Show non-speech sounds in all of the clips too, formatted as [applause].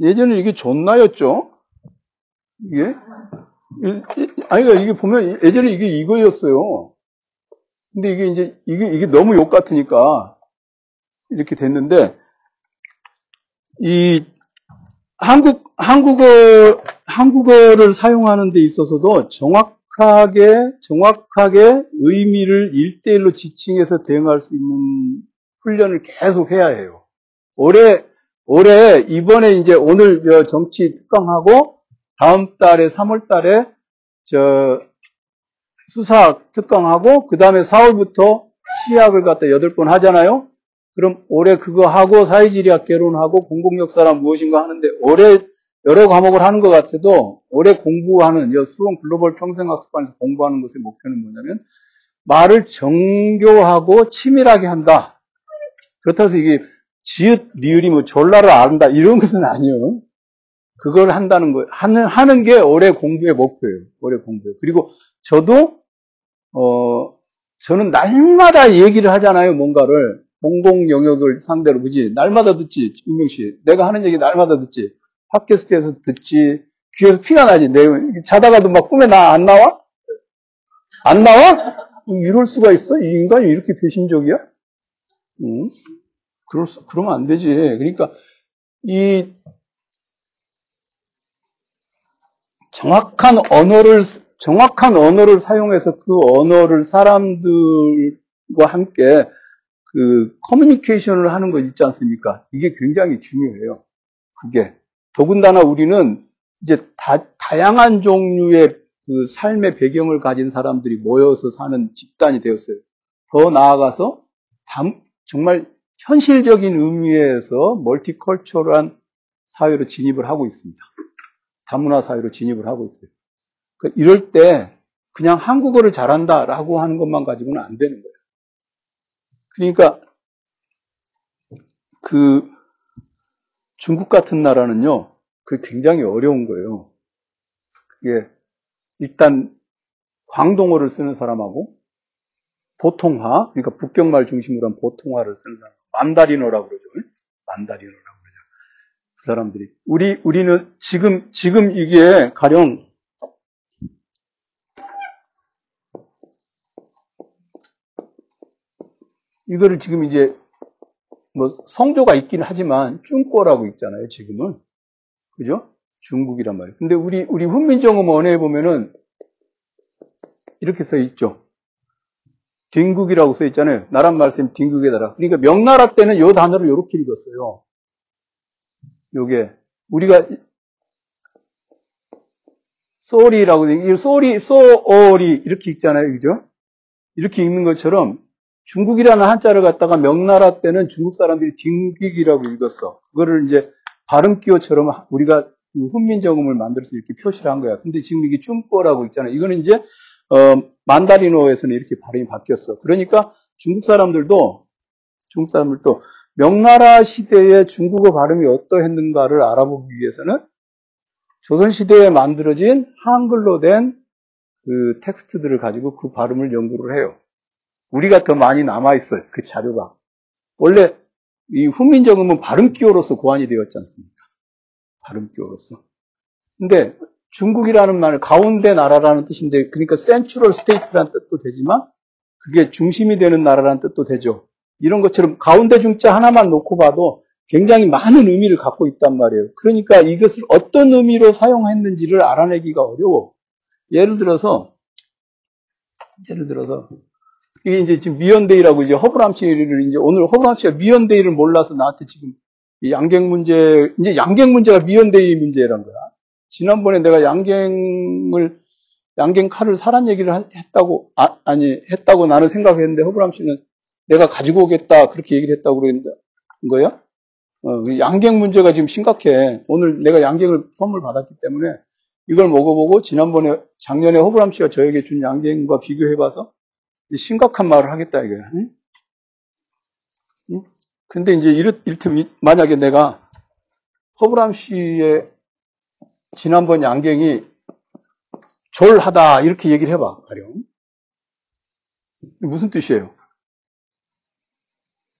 예전에 이게 존나였죠? 이게? 아니, 그러니까 이게 보면 예전에 이게 이거였어요. 근데 이게 이제, 이게, 이게 너무 욕 같으니까 이렇게 됐는데, 이 한국, 한국어, 한국어를 사용하는 데 있어서도 정확하게, 정확하게 의미를 일대일로 지칭해서 대응할 수 있는 훈련을 계속 해야 해요. 올해, 올해, 이번에 이제 오늘 정치 특강하고 다음 달에 3월 달에 저 수사 특강하고 그 다음에 4월부터 시학을 갖다 8번 하잖아요. 그럼 올해 그거 하고 사회지리학 개론하고 공공역사란 무엇인가 하는데 올해 여러 과목을 하는 것 같아도 올해 공부하는 수원 글로벌 평생학습관에서 공부하는 것의 목표는 뭐냐면 말을 정교하고 치밀하게 한다. 그렇다고 해서 이게 지읒, 리을이 뭐 졸라를 안다 이런 것은 아니에요. 그걸 한다는 거예요. 하는, 하는 게 올해 공부의 목표예요. 올해 공부예요. 그리고 저도, 어, 저는 날마다 얘기를 하잖아요. 뭔가를. 공공 영역을 상대로, 그지? 날마다 듣지, 윤명 씨. 내가 하는 얘기 날마다 듣지. 팟캐스트에서 듣지. 귀에서 피가 나지. 내, 자다가도 막 꿈에 나 안 나와? 안 나와? 이럴 수가 있어? 이 인간이 이렇게 배신적이야? 응? 그럴 수, 그러면 안 되지. 그러니까, 이, 정확한 언어를, 정확한 언어를 사용해서 그 언어를 사람들과 함께 그 커뮤니케이션을 하는 거 있지 않습니까? 이게 굉장히 중요해요. 그게. 더군다나 우리는 이제 다, 다양한 종류의 그 삶의 배경을 가진 사람들이 모여서 사는 집단이 되었어요. 더 나아가서 담, 정말 현실적인 의미에서 멀티컬처럴한 사회로 진입을 하고 있습니다. 다문화 사회로 진입을 하고 있어요. 그 이럴 때 그냥 한국어를 잘한다라고 하는 것만 가지고는 안 되는 거예요. 그러니까 그 중국 같은 나라는요, 그 굉장히 어려운 거예요. 그게 일단 광동어를 쓰는 사람하고 보통화, 그러니까 북경말 중심으로 한 보통화를 쓰는 사람, 만다리노라고 그러죠. 만다리노라고 그러죠. 그 사람들이 우리 우리는 지금 지금 이게 가령 이거를 지금 이제 뭐 성조가 있긴 하지만 중꼬라고 있잖아요. 지금은 그죠? 중국이란 말이에요. 근데 우리 우리 훈민정음 원어에 보면은 이렇게 써 있죠. 딩국이라고 써 있잖아요. 나란 말씀 딩국의 나라. 그러니까 명나라 때는 이 단어를 이렇게 읽었어요. 요게 우리가 쏘리라고 이 쏘리 쏘오리 이렇게 읽잖아요. 그죠? 이렇게 읽는 것처럼 중국이라는 한자를 갖다가 명나라 때는 중국 사람들이 딩국이라고 읽었어. 그거를 이제 발음 기호처럼 우리가 훈민정음을 만들어서 이렇게 표시를 한 거야. 근데 지금 이게 춤보라고 있잖아요. 이거는 이제 어, 만다리노에서는 이렇게 발음이 바뀌었어. 그러니까 중국 사람들도 중국 사람들도 명나라 시대의 중국어 발음이 어떠했는가를 알아보기 위해서는 조선 시대에 만들어진 한글로 된 그 텍스트들을 가지고 그 발음을 연구를 해요. 우리가 더 많이 남아 있어요. 그 자료가. 원래 이 훈민정음은 발음기호로서 고안이 되었지 않습니까? 발음기호로서. 근데 중국이라는 말, 가운데 나라라는 뜻인데, 그러니까 central state라는 뜻도 되지만, 그게 중심이 되는 나라라는 뜻도 되죠. 이런 것처럼 가운데 중자 하나만 놓고 봐도 굉장히 많은 의미를 갖고 있단 말이에요. 그러니까 이것을 어떤 의미로 사용했는지를 알아내기가 어려워. 예를 들어서, 예를 들어서, 이게 이제 지금 미언대의라고 이제 허브람 씨를 이제 오늘 허브람 씨가 미언대의를 몰라서 나한테 지금 양갱 문제, 이제 양갱 문제가 미언대의 문제란 거야. 지난번에 내가 양갱을, 양갱 칼을 사란 얘기를 했다고, 아, 니 했다고 나는 생각했는데 허브람 씨는 내가 가지고 오겠다 그렇게 얘기를 했다고 그랬는 거야? 어, 그 양갱 문제가 지금 심각해. 오늘 내가 양갱을 선물 받았기 때문에 이걸 먹어보고 지난번에 작년에 허브람 씨가 저에게 준 양갱과 비교해봐서 심각한 말을 하겠다 이거야. 응? 응? 근데 이제 이를, 이를테면 만약에 내가 허브람 씨의 지난번 양갱이 졸하다 이렇게 얘기를 해봐 가령 무슨 뜻이에요?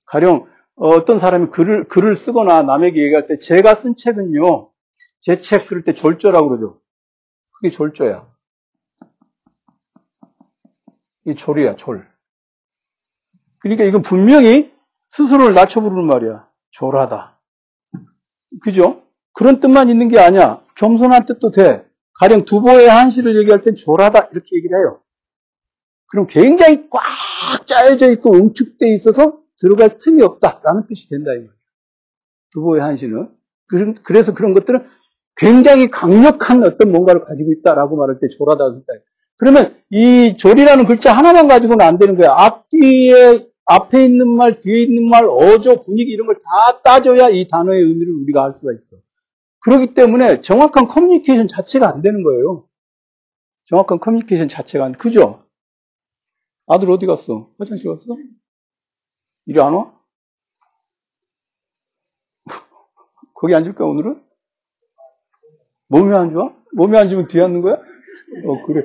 가령 어떤 사람이 글을 글을 쓰거나 남에게 얘기할 때 제가 쓴 책은요 재책 그럴 때 졸조라고 그러죠. 그게 졸조야. 이 졸이야, 졸. 그러니까 이건 분명히 스스로를 낮춰 부르는 말이야. 졸하다. 그죠? 그런 뜻만 있는 게 아니야. 겸손한 뜻도 돼. 가령 두보의 한시를 얘기할 땐 졸하다 이렇게 얘기를 해요. 그럼 굉장히 꽉 짜여져 있고 응축돼 있어서 들어갈 틈이 없다라는 뜻이 된다 이거예요. 두보의 한시는 그래서 그런 것들은 굉장히 강력한 어떤 뭔가를 가지고 있다라고 말할 때 졸하다 했다. 그러면 이 졸이라는 글자 하나만 가지고는 안 되는 거야. 앞뒤에 앞에 있는 말, 뒤에 있는 말, 어조, 분위기 이런 걸 다 따져야 이 단어의 의미를 우리가 알 수가 있어. 그렇기 때문에 정확한 커뮤니케이션 자체가 안 되는 거예요. 정확한 커뮤니케이션 자체가 안, 그죠? 아들 어디 갔어? 화장실 갔어? 이리 안 와? [laughs] 거기 앉을까, 오늘은? 몸이 안 좋아? 몸이 안 좋으면 뒤에 앉는 거야? 어, 그래.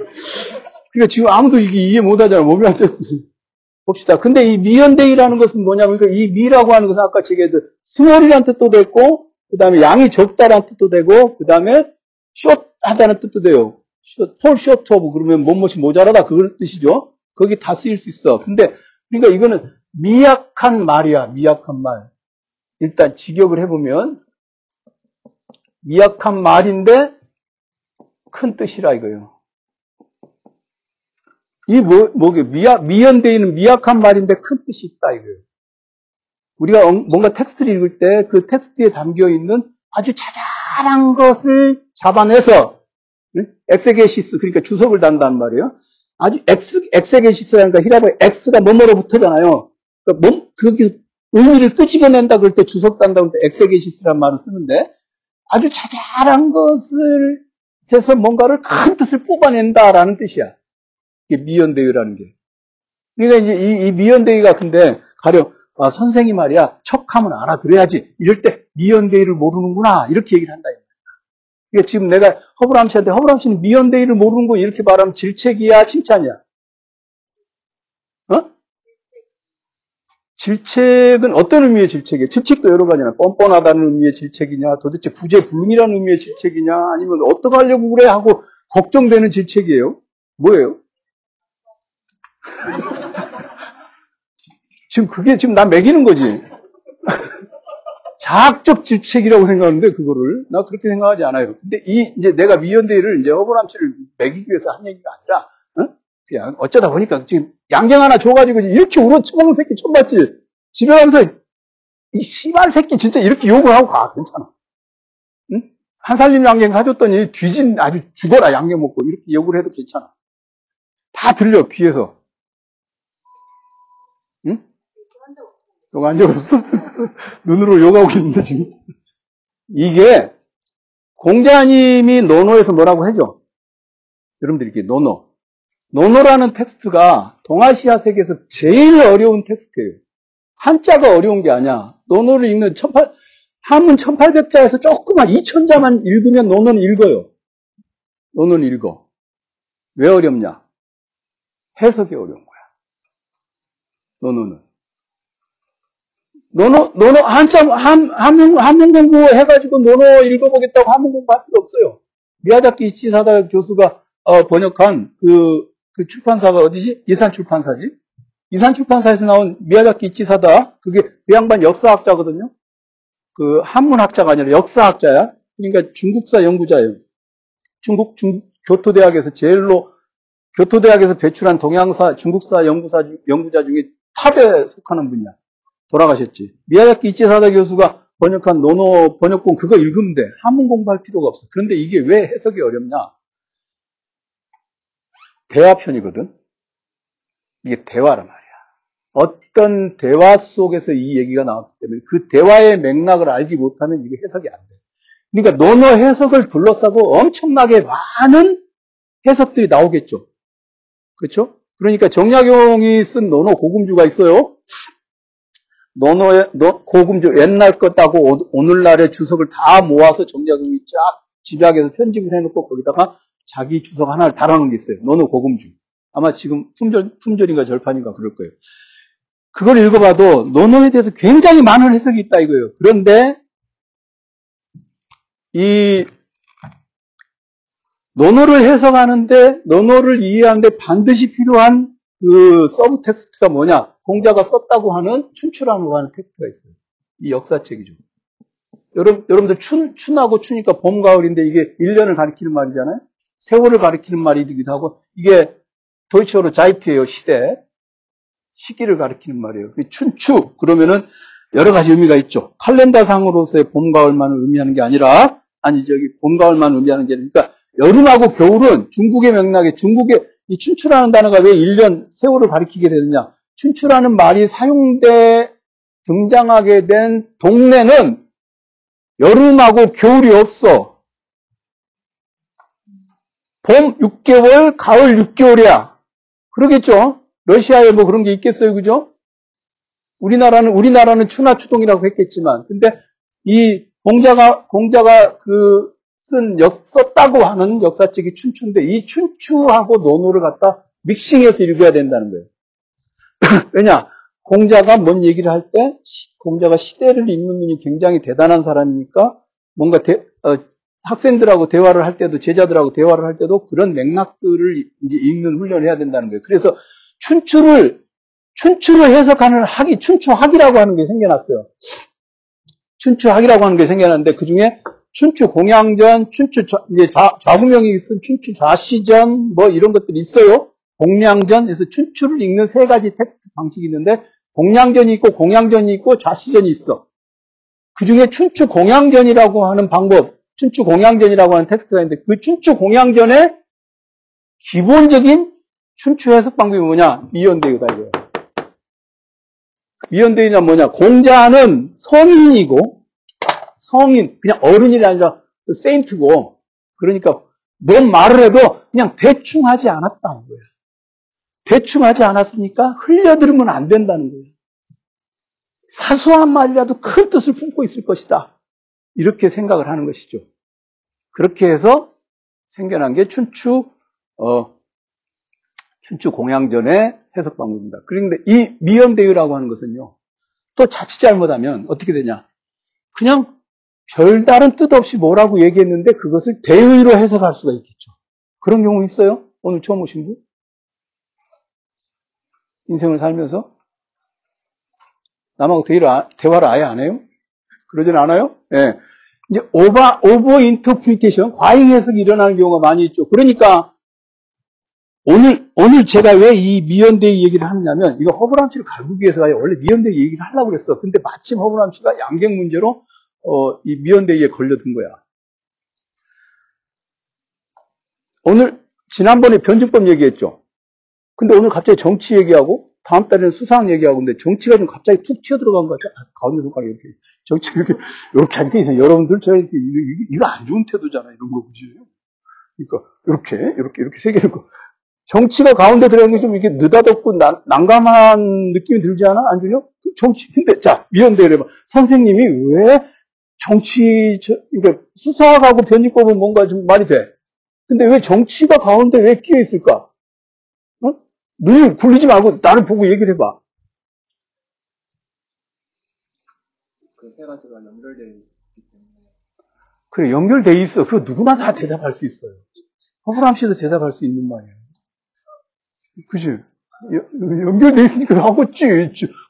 그러니까 지금 아무도 이게 이해 못 하잖아. 몸이 안 좋지. 봅시다. 근데 이 미언대의라는 것은 뭐냐면, 그러니까 이 미라고 하는 것은 아까 제가 small이라는 뜻도 됐고, 그 다음에 양이 적다라는 뜻도 되고, 그 다음에 short하다는 뜻도 돼요. short, fall short of 그러면 뭣이 모자라다 그걸 뜻이죠. 거기 다 쓰일 수 있어. 근데 그러니까 이거는 미약한 말이야. 미약한 말. 일단 직역을 해보면 미약한 말인데 큰 뜻이라 이거예요. 이 뭐, 뭐게 미약, 미언대의 미약한 말인데 큰 뜻이 있다 이거예요. 우리가 뭔가 텍스트를 읽을 때 그 텍스트에 담겨 있는 아주 자잘한 것을 잡아내서 exegesis 그러니까 주석을 단다는 말이에요. 아주 ex exegesis라는 거 희랍어 ex가 뭐뭐로부터잖아요. 그러니까 몸 거기서 의미를 끄집어낸다 그럴 때 주석 단다고 할때 exegesis라는 말을 쓰는데 아주 자잘한 것을 해서 뭔가를 큰 뜻을 뽑아낸다라는 뜻이야. 이게 미언대의라는 게. 그러니까 이제 이, 이 미언대의가 근데 가령 아, 선생이 말이야 척하면 알아들어야지 이럴 때 미언대의를 모르는구나 이렇게 얘기를 한다. 그러니까 지금 내가 허브람 씨한테 허브람 씨는 미연대의를 모르는 거 이렇게 말하면 질책이야 칭찬이야? 어? 질책은 어떤 의미의 질책이에요? 질책도 여러 가지나 뻔뻔하다는 의미의 질책이냐, 도대체 구제불능이라는 의미의 질책이냐, 아니면 어떻게 하려고 그래 하고 걱정되는 질책이에요? 뭐예요? 지금 그게 지금 나 매기는 거지. [laughs] 자학적 질책이라고 생각하는데 그거를 나 그렇게 생각하지 않아요. 근데 이 이제 내가 미연대를 이제 허브람 씨를 매기기 위해서 한 얘기가 아니라 어? 그냥 어쩌다 보니까 지금 양갱 하나 줘가지고 이렇게 울어 처먹는 새끼 처음 봤지. 집에 가면서 이 씨발 새끼 진짜 이렇게 욕을 하고 가 괜찮아. 응? 한 살림 양갱 사줬더니 뒤진 아주 죽어라 양갱 먹고 이렇게 욕을 해도 괜찮아. 다 들려 귀에서. 응? 욕한 적 없어? [laughs] 눈으로 욕하고 있는데 지금. 이게 공자님이 논어에서 뭐라고 했죠? 여러분들 이렇게 논어. 논어라는 텍스트가 동아시아 세계에서 제일 어려운 텍스트예요. 한자가 어려운 게 아니야. 논어를 읽는 18, 한문 1800자에서 조그만 2000자만 읽으면 논어는 읽어요. 논어는 읽어. 왜 어렵냐? 해석이 어려운 거야. 논어는. 논어, 논어, 한참, 한, 한문, 한문 공부 해가지고 논어 읽어보겠다고 한문 공부할 필요 없어요. 미야자키 이치사다 교수가 어, 번역한 그, 그 출판사가 어디지? 이산 출판사지? 이산 출판사에서 나온 미야자키 이치사다. 그게 그 양반 역사학자거든요. 그 한문학자가 아니라 역사학자야. 그러니까 중국사 연구자예요. 중국, 중, 교토대학에서 제일로, 교토대학에서 배출한 동양사, 중국사 연구사, 연구자 중에 탑에 속하는 분이야. 돌아가셨지. 미야자키 이치사다 교수가 번역한 노노 번역본 그거 읽으면 돼. 한문 공부할 필요가 없어. 그런데 이게 왜 해석이 어렵냐? 대화편이거든. 이게 대화란 말이야. 어떤 대화 속에서 이 얘기가 나왔기 때문에 그 대화의 맥락을 알지 못하면 이게 해석이 안 돼. 그러니까 논어 해석을 둘러싸고 엄청나게 많은 해석들이 나오겠죠. 그렇죠? 그러니까 정약용이 쓴 논어 고금주가 있어요. 논어의 고금주 옛날 것하고 오늘날의 주석을 다 모아서 정약용이 쫙 집약해서 편집을 해놓고 거기다가 자기 주석 하나를 달아놓은 게 있어요. 논어 고금주. 아마 지금 품절, 품절인가 절판인가 그럴 거예요. 그걸 읽어봐도 논어에 대해서 굉장히 많은 해석이 있다 이거예요. 그런데 이 논어를 해석하는데 논어를 이해하는데 반드시 필요한 그 subtext가 뭐냐? 공자가 썼다고 하는 춘추라고 하는 텍스트가 있어요. 이 역사책이죠. 여러분, 여러분들 춘, 춘하고 추니까 봄, 가을인데 이게 1년을 가리키는 말이잖아요? 세월을 가리키는 말이기도 하고, 이게 도이치어로 Zeit예요, 시대. 시기를 가리키는 말이에요. 춘추, 그러면은 여러 가지 의미가 있죠. 칼렌더상으로서의 봄, 가을만 의미하는 게 아니라, 아니, 저기, 봄, 가을만 의미하는 게 아니라, 그러니까 여름하고 겨울은 중국의 맥락에, 중국의 이 춘추라는 단어가 왜 1년 세월을 가리키게 되느냐. 춘추라는 말이 사용돼 등장하게 된 동네는 여름하고 겨울이 없어. 봄 6개월, 가을 6개월이야. 그러겠죠? 러시아에 뭐 그런 게 있겠어요, 그죠? 우리나라는, 우리나라는 추나 추동이라고 했겠지만, 근데 이 공자가, 공자가 그, 쓴, 역, 썼다고 하는 역사책이 춘추인데, 이 춘추하고 논어를 갖다 믹싱해서 읽어야 된다는 거예요. [laughs] 왜냐? 공자가 뭔 얘기를 할 때, 공자가 시대를 읽는 눈이 굉장히 대단한 사람이니까, 뭔가 대, 어, 학생들하고 대화를 할 때도, 제자들하고 대화를 할 때도 그런 맥락들을 이제 읽는 훈련을 해야 된다는 거예요. 그래서 춘추를, 춘추를 해석하는 학이, 춘추학이라고 하는 게 생겨났어요. 춘추학이라고 하는 게 생겨났는데, 그 중에 춘추 공양전, 춘추 좌, 이제 좌, 좌구명이 지은 춘추 좌씨전, 뭐 이런 것들이 있어요. 공양전, 그래서 춘추를 읽는 세 가지 텍스트 방식이 있는데, 공양전이 있고, 공양전이 있고, 좌씨전이 있어. 그 중에 춘추 공양전이라고 하는 방법, 춘추 공양전이라고 하는 텍스트가 있는데, 그 춘추 공양전의 기본적인 춘추 해석 방법이 뭐냐? 미연대유다, 이거예요. 미연대유냐 뭐냐? 공자는 성인이고, 성인, 그냥 어른이 아니라 세인트고, 그러니까 뭔 말을 해도 그냥 대충 하지 않았다는 거예요. 대충 하지 않았으니까 흘려들으면 안 된다는 거예요. 사소한 말이라도 큰 뜻을 품고 있을 것이다. 이렇게 생각을 하는 것이죠. 그렇게 해서 생겨난 게 춘추, 어, 춘추 공양전의 해석 방법입니다. 그런데 이 미연대유라고 하는 것은요, 또 자칫 잘못하면 어떻게 되냐. 그냥 별다른 뜻 없이 뭐라고 얘기했는데 그것을 대의로 해석할 수가 있겠죠. 그런 경우 있어요? 오늘 처음 오신 분? 인생을 살면서? 남하고 대의를, 아, 대화를 아예 안 해요? 그러진 않아요? 예. 네. 이제 over, over interpretation, 과잉 해석이 일어나는 경우가 많이 있죠. 그러니까 오늘, 오늘 제가 왜 이 미언대의 얘기를 하느냐면, 이거 허브람 씨를 갈구기 위해서 원래 미언대의 얘기를 하려고 그랬어. 근데 마침 허브람 씨가 양갱 문제로 어, 이 미언대의에 걸려든 거야. 오늘, 지난번에 변증법 얘기했죠. 근데 오늘 갑자기 정치 얘기하고, 다음 달에는 수상 얘기하고, 근데 정치가 좀 갑자기 툭 튀어들어간 거 같아. 아, 가운데 손가락 이렇게. 정치 이렇게, 이렇게 하니까 이상 여러분들, 저, 이렇게, 이거 안 좋은 태도잖아. 이런 거, 그지? 그러니까, 이렇게, 이렇게, 이렇게 세 개를. 정치가 가운데 들어있는 게 좀 이렇게 느닷없고 난, 난감한 느낌이 들지 않아? 안준요? 그 정치, 근데, 자, 미연대를 해봐. 선생님이 왜 정치, 그러니까 수사하고 변칙법은 뭔가 좀 말이 돼. 근데 왜 정치가 가운데 왜 끼어 있을까? 어? 눈을 굴리지 말고 나를 보고 얘기를 해봐. 그 세 가지가 연결되어 있기 때문에. 그래, 연결돼 있어. 그거 누구나 다 대답할 수 있어요. 허브람 씨도 대답할 수 있는 말이에요. 그지? 연결돼 있으니까 하겠지.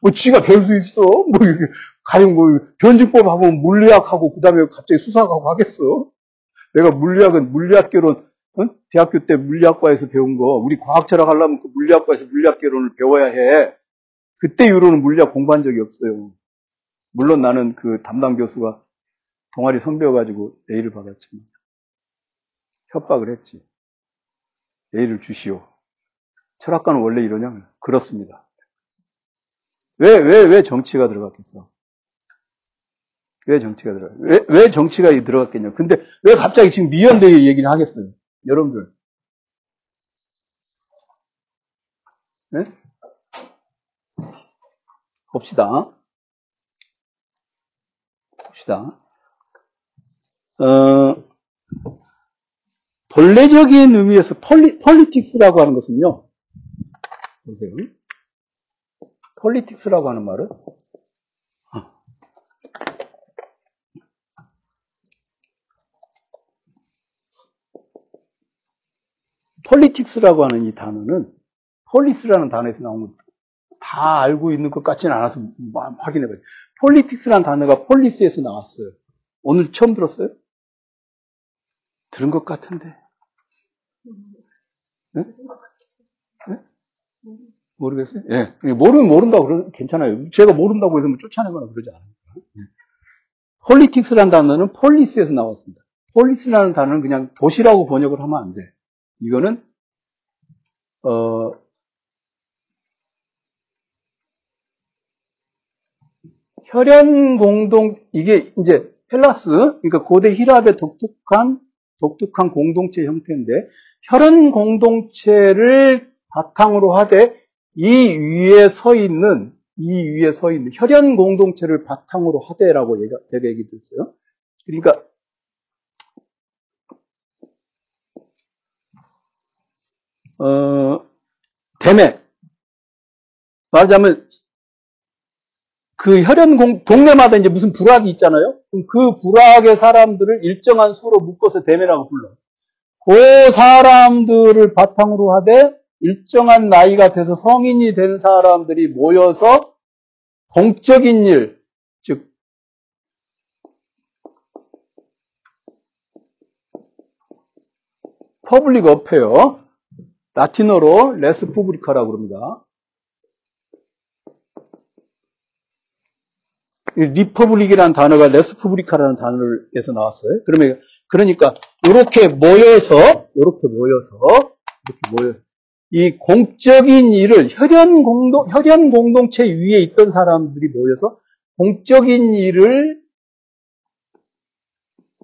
뭐 지가 배울 수 있어. 뭐 이렇게 가령 뭐 변증법하고 물리학하고 그다음에 갑자기 수사하고 하겠어. 내가 물리학은 물리학개론 어? 대학교 때 물리학과에서 배운 거 우리 과학철학 하려면 그 물리학과에서 물리학개론을 배워야 해. 그때 이후로는 물리학 공부한 적이 없어요. 물론 나는 그 담당 교수가 동아리 선배여가지고 A를 받았지만 협박을 했지. A를 주시오. 철학과는 원래 이러냐? 그렇습니다. 왜, 왜, 왜 정치가 들어갔겠어? 왜 정치가 들어가? 왜, 왜 정치가 들어갔겠냐? 근데 왜 갑자기 지금 미연대의 얘기를 하겠어요? 여러분들. 네? 봅시다. 봅시다. 어, 본래적인 의미에서 poli, politics라고 하는 것은요. 보세요. politics라고 하는 말은 politics라고 하는 이 단어는 폴리스라는 단어에서 나온 겁니다. 다 알고 있는 것 같지는 않아서 확인해봐요. politics라는 단어가 폴리스에서 나왔어요. 오늘 처음 들었어요? 들은 것 같은데. 네? 네? 모르겠어요? 예. 네. 모르면 모른다고 그러 괜찮아요. 제가 모른다고 해서 뭐 쫓아내거나 그러지 않아요. 네. politics라는 단어는 폴리스에서 나왔습니다. 폴리스라는 단어는 그냥 도시라고 번역을 하면 안 돼. 이거는 어, 혈연 공동 이게 이제 헬라스 그러니까 고대 히랍의 독특한 독특한 공동체 형태인데 혈연 공동체를 바탕으로 하되 이 위에 서 있는 이 위에 서 있는 혈연 공동체를 바탕으로 하되라고 제가 얘기 드렸어요. 그러니까 어, 대매 말하자면 그 혈연 공, 동네마다 이제 무슨 불악이 있잖아요. 그럼 그 불악의 사람들을 일정한 수로 묶어서 대매라고 불러. 그 사람들을 바탕으로 하되 일정한 나이가 돼서 성인이 된 사람들이 모여서 공적인 일, 즉 public affair, 라틴어로 res publica라고 그럽니다. republic이라는 단어가 res publica라는 단어에서 나왔어요. 그러면 그러니까 이렇게 모여서 이렇게 모여서 이렇게 모여서 이 공적인 일을 혈연 공동 혈연 공동체 위에 있던 사람들이 모여서 공적인 일을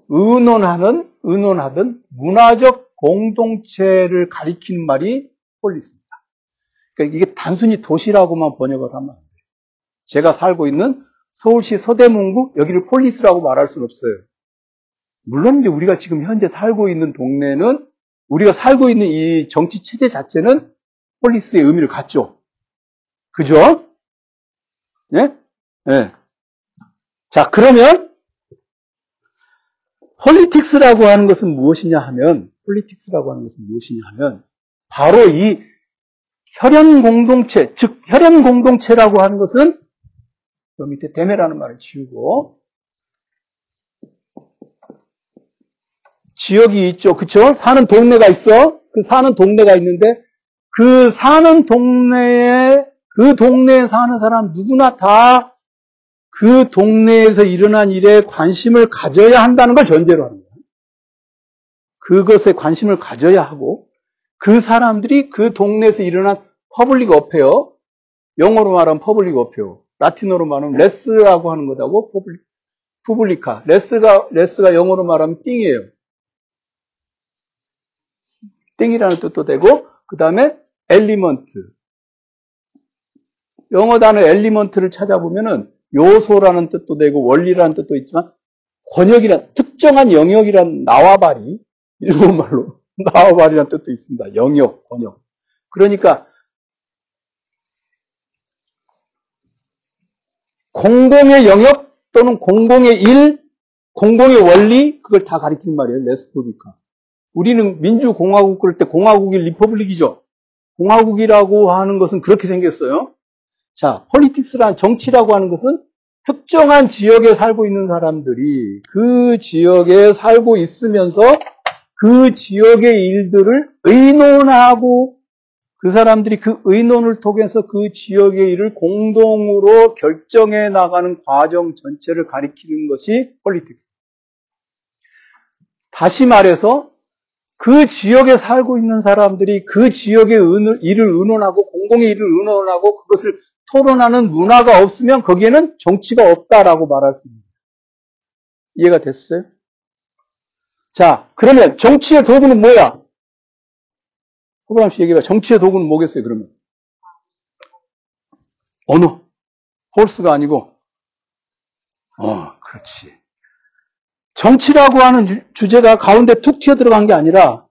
의논하는 의논하던 문화적 공동체를 가리키는 말이 폴리스입니다. 그러니까 이게 단순히 도시라고만 번역을 하면 안 돼요. 제가 살고 있는 서울시 서대문구 여기를 폴리스라고 말할 수는 없어요. 물론 이제 우리가 지금 현재 살고 있는 동네는 우리가 살고 있는 이 정치 체제 자체는 폴리스의 의미를 갖죠. 그죠? 예? 예. 자, 그러면 politics라고 하는 것은 무엇이냐 하면 politics라고 하는 것은 무엇이냐 하면 바로 이 혈연 공동체, 즉 혈연 공동체라고 하는 것은 그 밑에 대매라는 말을 지우고 지역이 있죠. 그쵸? 사는 동네가 있어. 그 사는 동네가 있는데 그 사는 동네에 그 동네에 사는 사람 누구나 다 그 동네에서 일어난 일에 관심을 가져야 한다는 걸 전제로 합니다. 그것에 관심을 가져야 하고 그 사람들이 그 동네에서 일어난 public affair 영어로 말하면 public affair 라틴어로 말하면 res라고 하는 거다고 publica. res가 res가 영어로 말하면 thing이에요. thing이라는 뜻도 되고 그 다음에 element. 영어 단어 element를 찾아보면은 요소라는 뜻도 되고 원리라는 뜻도 있지만 권역이란 특정한 영역이란 나와바리 일본말로 [laughs] 나와바리라는 뜻도 있습니다. 영역, 권역. 그러니까 공공의 영역 또는 공공의 일, 공공의 원리 그걸 다 가리키는 말이에요. res publica. 우리는 민주공화국 그럴 때 공화국이 republic이죠. 공화국이라고 하는 것은 그렇게 생겼어요. 자, politics란 정치라고 하는 것은 특정한 지역에 살고 있는 사람들이 그 지역에 살고 있으면서 그 지역의 일들을 의논하고 그 사람들이 그 의논을 통해서 그 지역의 일을 공동으로 결정해 나가는 과정 전체를 가리키는 것이 폴리틱스. 다시 말해서 그 지역에 살고 있는 사람들이 그 지역의 일을 의논하고 공공의 일을 의논하고 그것을 토론하는 문화가 없으면 거기에는 정치가 없다라고 말할 수 있습니다. 이해가 됐어요? 자, 그러면 정치의 도구는 뭐야? 호감람 씨 얘기가 정치의 도구는 뭐겠어요, 그러면? 언어. 홀스가 아니고, 어, 그렇지. 정치라고 하는 주, 제가 가운데 툭 튀어 들어간 게 아니라,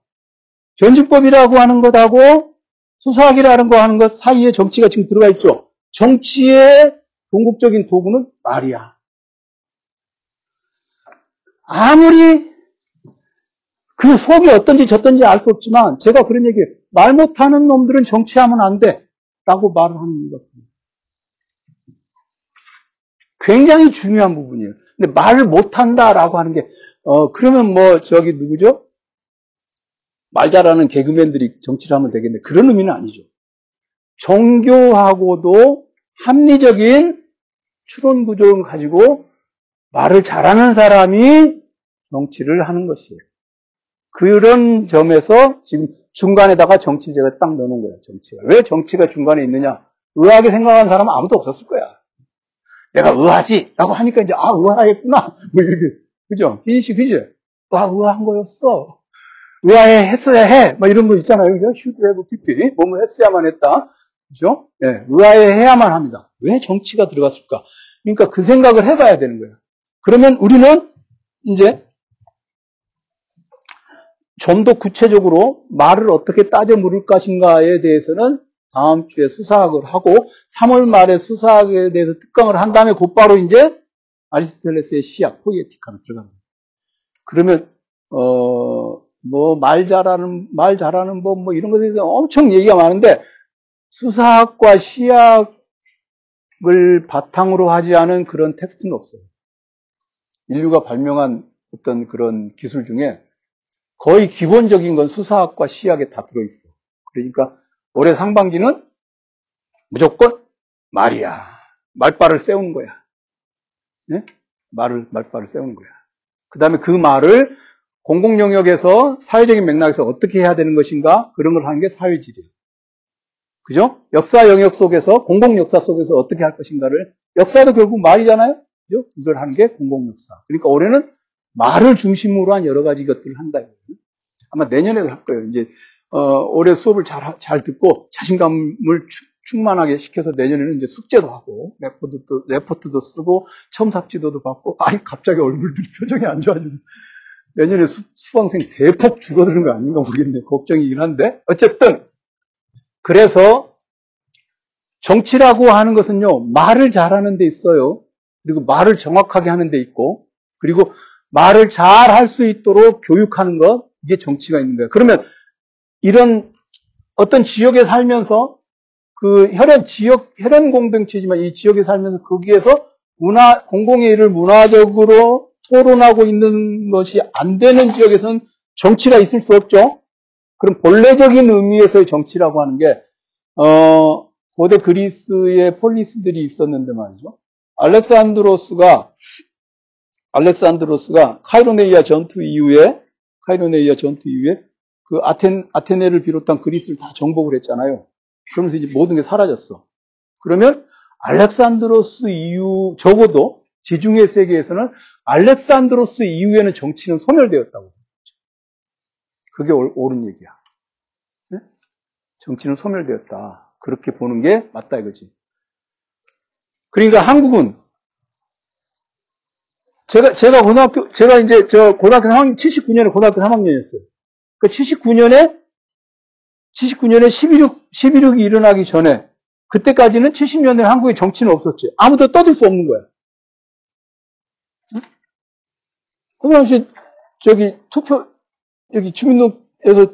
전진법이라고 하는 것하고 수사학이라는 거 하는 것 사이에 정치가 지금 들어가 있죠. 정치의 궁극적인 도구는 말이야. 아무리 그 속이 어떤지 저떤지 알 수 없지만 제가 그런 얘기해요. 말 못하는 놈들은 정치하면 안 돼. 라고 말을 하는 것입니다. 굉장히 중요한 부분이에요. 근데 말을 못한다라고 하는 게, 어, 그러면 뭐, 저기 누구죠? 말 잘하는 개그맨들이 정치를 하면 되겠네. 그런 의미는 아니죠. 종교하고도 합리적인 추론 구조를 가지고 말을 잘하는 사람이 정치를 하는 것이에요. 그런 점에서 지금 중간에다가 정치 제가 딱 넣는 거예요, 정치가. 왜 정치가 중간에 있느냐? 의아하게 생각하는 사람은 아무도 없었을 거야. 내가 의아하지? 라고 하니까 이제, 아, 의아하겠구나. [laughs] 뭐 이렇게. 그죠? 빈 씨, 그지? 와, 의아한 거였어. 의아해 했어야 해. 뭐 이런 거 있잖아요. should have p.p. 뭐뭐 했어야만 했다. 그죠? 예, 의아해 해야만 합니다. 왜 정치가 들어갔을까? 그러니까 그 생각을 해봐야 되는 거예요. 그러면 우리는 이제 좀 더 구체적으로 말을 어떻게 따져 물을 것인가에 대해서는 다음 주에 수사학을 하고 3월 말에 수사학에 대해서 특강을 한 다음에 곧바로 이제 아리스토텔레스의 시학 포이에티카로 들어갑니다. 그러면 어 뭐 말 잘하는 말 잘하는 법 뭐 이런 것에 대해서 엄청 얘기가 많은데 수사학과 시학을 바탕으로 하지 않은 그런 텍스트는 없어요. 인류가 발명한 어떤 그런 기술 중에 거의 기본적인 건 수사학과 시학에 다 들어있어. 그러니까 올해 상반기는 무조건 말이야. 말발을 세우는 거야. 네? 말을, 말발을 세우는 거야. 그 다음에 그 말을 공공 영역에서 사회적인 맥락에서 어떻게 해야 되는 것인가? 그런 걸 하는 게 사회지리예요. 그죠? 역사 영역 속에서, 공공 역사 속에서 어떻게 할 것인가를, 역사도 결국 말이잖아요? 그죠? 그걸 하는 게 공공 역사. 그러니까 올해는 말을 중심으로 한 여러 가지 것들을 한다. 아마 내년에도 할 거예요. 이제, 어, 올해 수업을 잘, 잘 듣고 자신감을 충만하게 시켜서 내년에는 이제 숙제도 하고, 레포트도, 레포트도 쓰고, 첨삭지도도 받고, [laughs] 아이, 갑자기 얼굴들이 표정이 안 좋아지네. 내년에 수, 수강생 대폭 죽어드는 거 아닌가 모르겠네. 걱정이긴 한데. 어쨌든, 그래서 정치라고 하는 것은요, 말을 잘하는 데 있어요. 그리고 말을 정확하게 하는 데 있고, 그리고 말을 잘 할 수 있도록 교육하는 것, 이게 정치가 있는 거예요. 그러면 이런 어떤 지역에 살면서 그 혈연 지역 혈연 공동체지만 이 지역에 살면서 거기에서 문화 공공의 일을 문화적으로 토론하고 있는 것이 안 되는 지역에서는 정치가 있을 수 없죠. 그럼 본래적인 의미에서의 정치라고 하는 게 어, 고대 그리스의 폴리스들이 있었는데 말이죠. 알렉산드로스가 알렉산드로스가 카이로네이아 전투 이후에 카이로네이아 전투 이후에 그 아텐 아테네를 비롯한 그리스를 다 정복을 했잖아요. 그러면서 이제 모든 게 사라졌어. 그러면 알렉산드로스 이후 적어도 지중해 세계에서는 알렉산드로스 이후에는 정치는 소멸되었다고. 그게 옳은 얘기야. 네? 정치는 소멸되었다. 그렇게 보는 게 맞다 이거지. 그러니까 한국은 제가 제가 고등학교 제가 이제 저 고등학교 3학년 79년에 고등학교 3학년이었어요. 그 79년에 79년에 11.6 11.6이 일어나기 전에 그때까지는 70년대 한국에 정치는 없었지. 아무도 떠들 수 없는 거야. 그 당시 저기 투표 여기 주민등록에서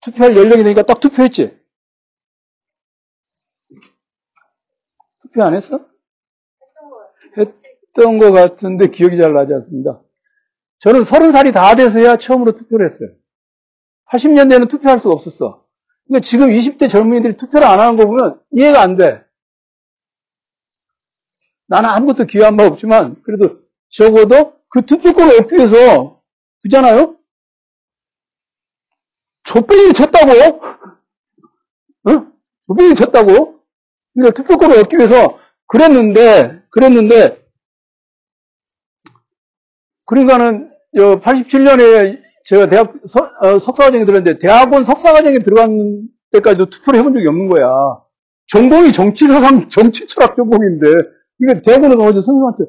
투표할 연령이 되니까 딱 투표했지. 투표 안 했어? 했던 것 같은데 기억이 잘 나지 않습니다. 저는 서른 살이 다 돼서야 처음으로 투표를 했어요. 80년대에는 투표할 수가 없었어. 그러니까 지금 20대 젊은이들이 투표를 안 하는 거 보면 이해가 안 돼. 나는 아무것도 기여한 바 없지만 그래도 적어도 그 투표권을 얻기 위해서 그잖아요? 조병이 쳤다고? 어? 조병이 쳤다고? 그러니까 투표권을 얻기 위해서 그랬는데, 그랬는데, 그러니까는 87년에 제가 대학 서, 어, 석사과정에 들었는데 대학원 석사과정에 들어간 때까지도 투표를 해본 적이 없는 거야. 전공이 정치사상 [laughs] 정치철학 전공인데 그러니까 대학원에 가서 선생님한테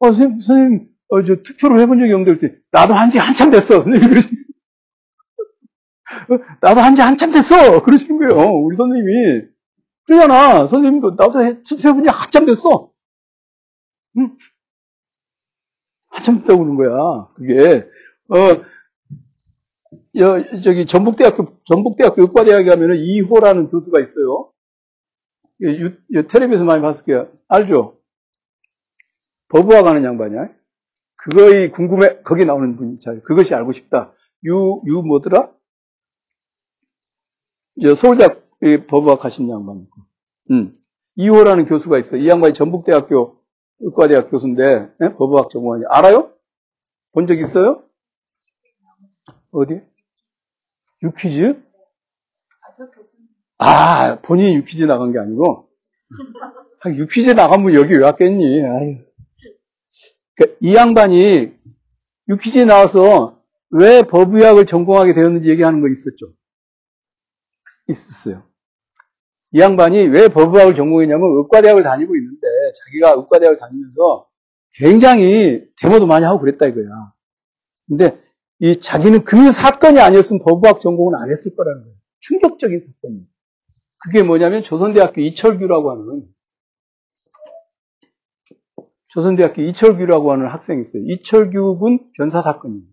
어, 선생님, 선생님 어, 저 투표를 해본 적이 없는데 그랬더니 나도 한 지 한참 됐어. 선생님이 그러시 [laughs] 나도 한 지 한참 됐어. 그러시는 거예요. 우리 선생님이. 그러잖아. 선생님도 나도 투표해본 지 한참 됐어. 응? 한참 됐다고 그러는 거야. 그게. 어, 여, 저기 전북대학교 전북대학교 의과대학에 가면은 이호라는 교수가 있어요. 유, 유, 텔레비에서 많이 봤을 거예요. 알죠? 법부학 하는 양반이야. 그거이 궁금해, 거기 나오는 분이 잘, 그것이 알고 싶다. 유, 유 뭐더라? 저 서울대학 법부학 하신 양반. 음. 이호라는 교수가 있어요. 이 양반이 전북대학교 의과대학 교수인데, 네? 법부학 전공하니. 알아요? 본 적 있어요? 어디? 유퀴즈? 아, 본인이 유퀴즈 나간 게 아니고, 유퀴즈 나가면 여기 왜 왔겠니? 아유. 그러니까 이 양반이 유퀴즈 나와서 왜 법의학을 전공하게 되었는지 얘기하는 거 있었죠? 있었어요. 이 양반이 왜 법의학을 전공했냐면 의과대학을 다니고 있는데 자기가 의과대학을 다니면서 굉장히 데모도 많이 하고 그랬다 이거야. 근데 이 자기는 그 사건이 아니었으면 법의학 전공은 안 했을 거라는 거예요. 충격적인 사건이에요. 그게 뭐냐면 조선대학교 이철규라고 하는 조선대학교 이철규라고 하는 학생이 있어요. 이철규 군 변사 사건입니다.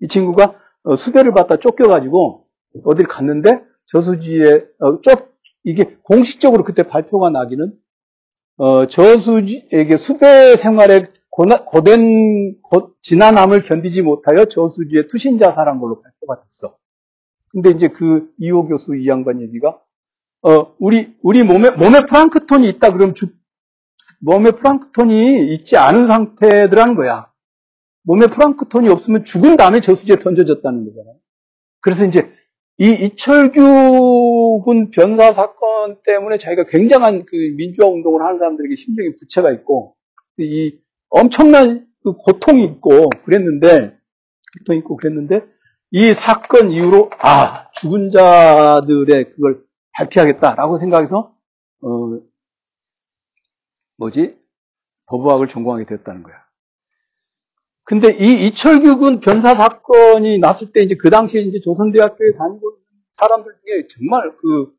이 친구가 어, 수배를 받다 쫓겨가지고 어딜 갔는데 저수지에 어, 쫓 이게 공식적으로 그때 발표가 나기는 어, 저수지에게 수배 생활에 고나, 고된 고, 지난함을 견디지 못하여 저수지에 투신 자살한 걸로 발표가 됐어. 근데 이제 그 이호 교수 이 양반 얘기가 어, 우리 우리 몸에 몸에 프랑크톤이 있다 그러면 죽 몸에 프랑크톤이 있지 않은 상태들하는 거야. 몸에 프랑크톤이 없으면 죽은 다음에 저수지에 던져졌다는 거잖아요. 그래서 이제 이 이철규 군 변사 사건 때문에 자기가 굉장한 그 민주화 운동을 하는 사람들에게 심정이 부채가 있고 이 엄청난 그 고통이 있고 그랬는데 고통이 있고 그랬는데 이 사건 이후로 아 죽은 자들의 그걸 발피하겠다라고 생각해서 어 뭐지 법의학을 전공하게 됐다는 거야. 근데 이 이철규군 변사 사건이 났을 때 이제 그 당시에 이제 조선대학교에 다니고 사람들 중에 정말 그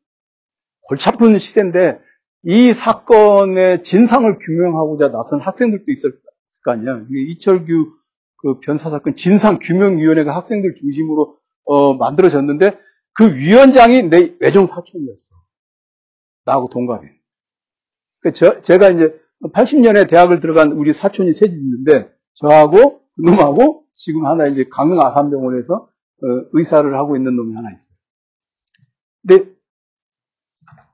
골치 아픈 시대인데 이 사건의 진상을 규명하고자 나선 학생들도 있을 거 아니야. 이철규 그 변사 사건 진상 규명위원회가 학생들 중심으로 어, 만들어졌는데 그 위원장이 내 외종 사촌이었어. 나하고 동갑이. 그 저, 제가 이제 80년에 대학을 들어간 우리 사촌이 셋이 있는데 저하고 놈하고 지금 하나 이제 강릉 아산병원에서 어, 의사를 하고 있는 놈이 하나 있어요. 근데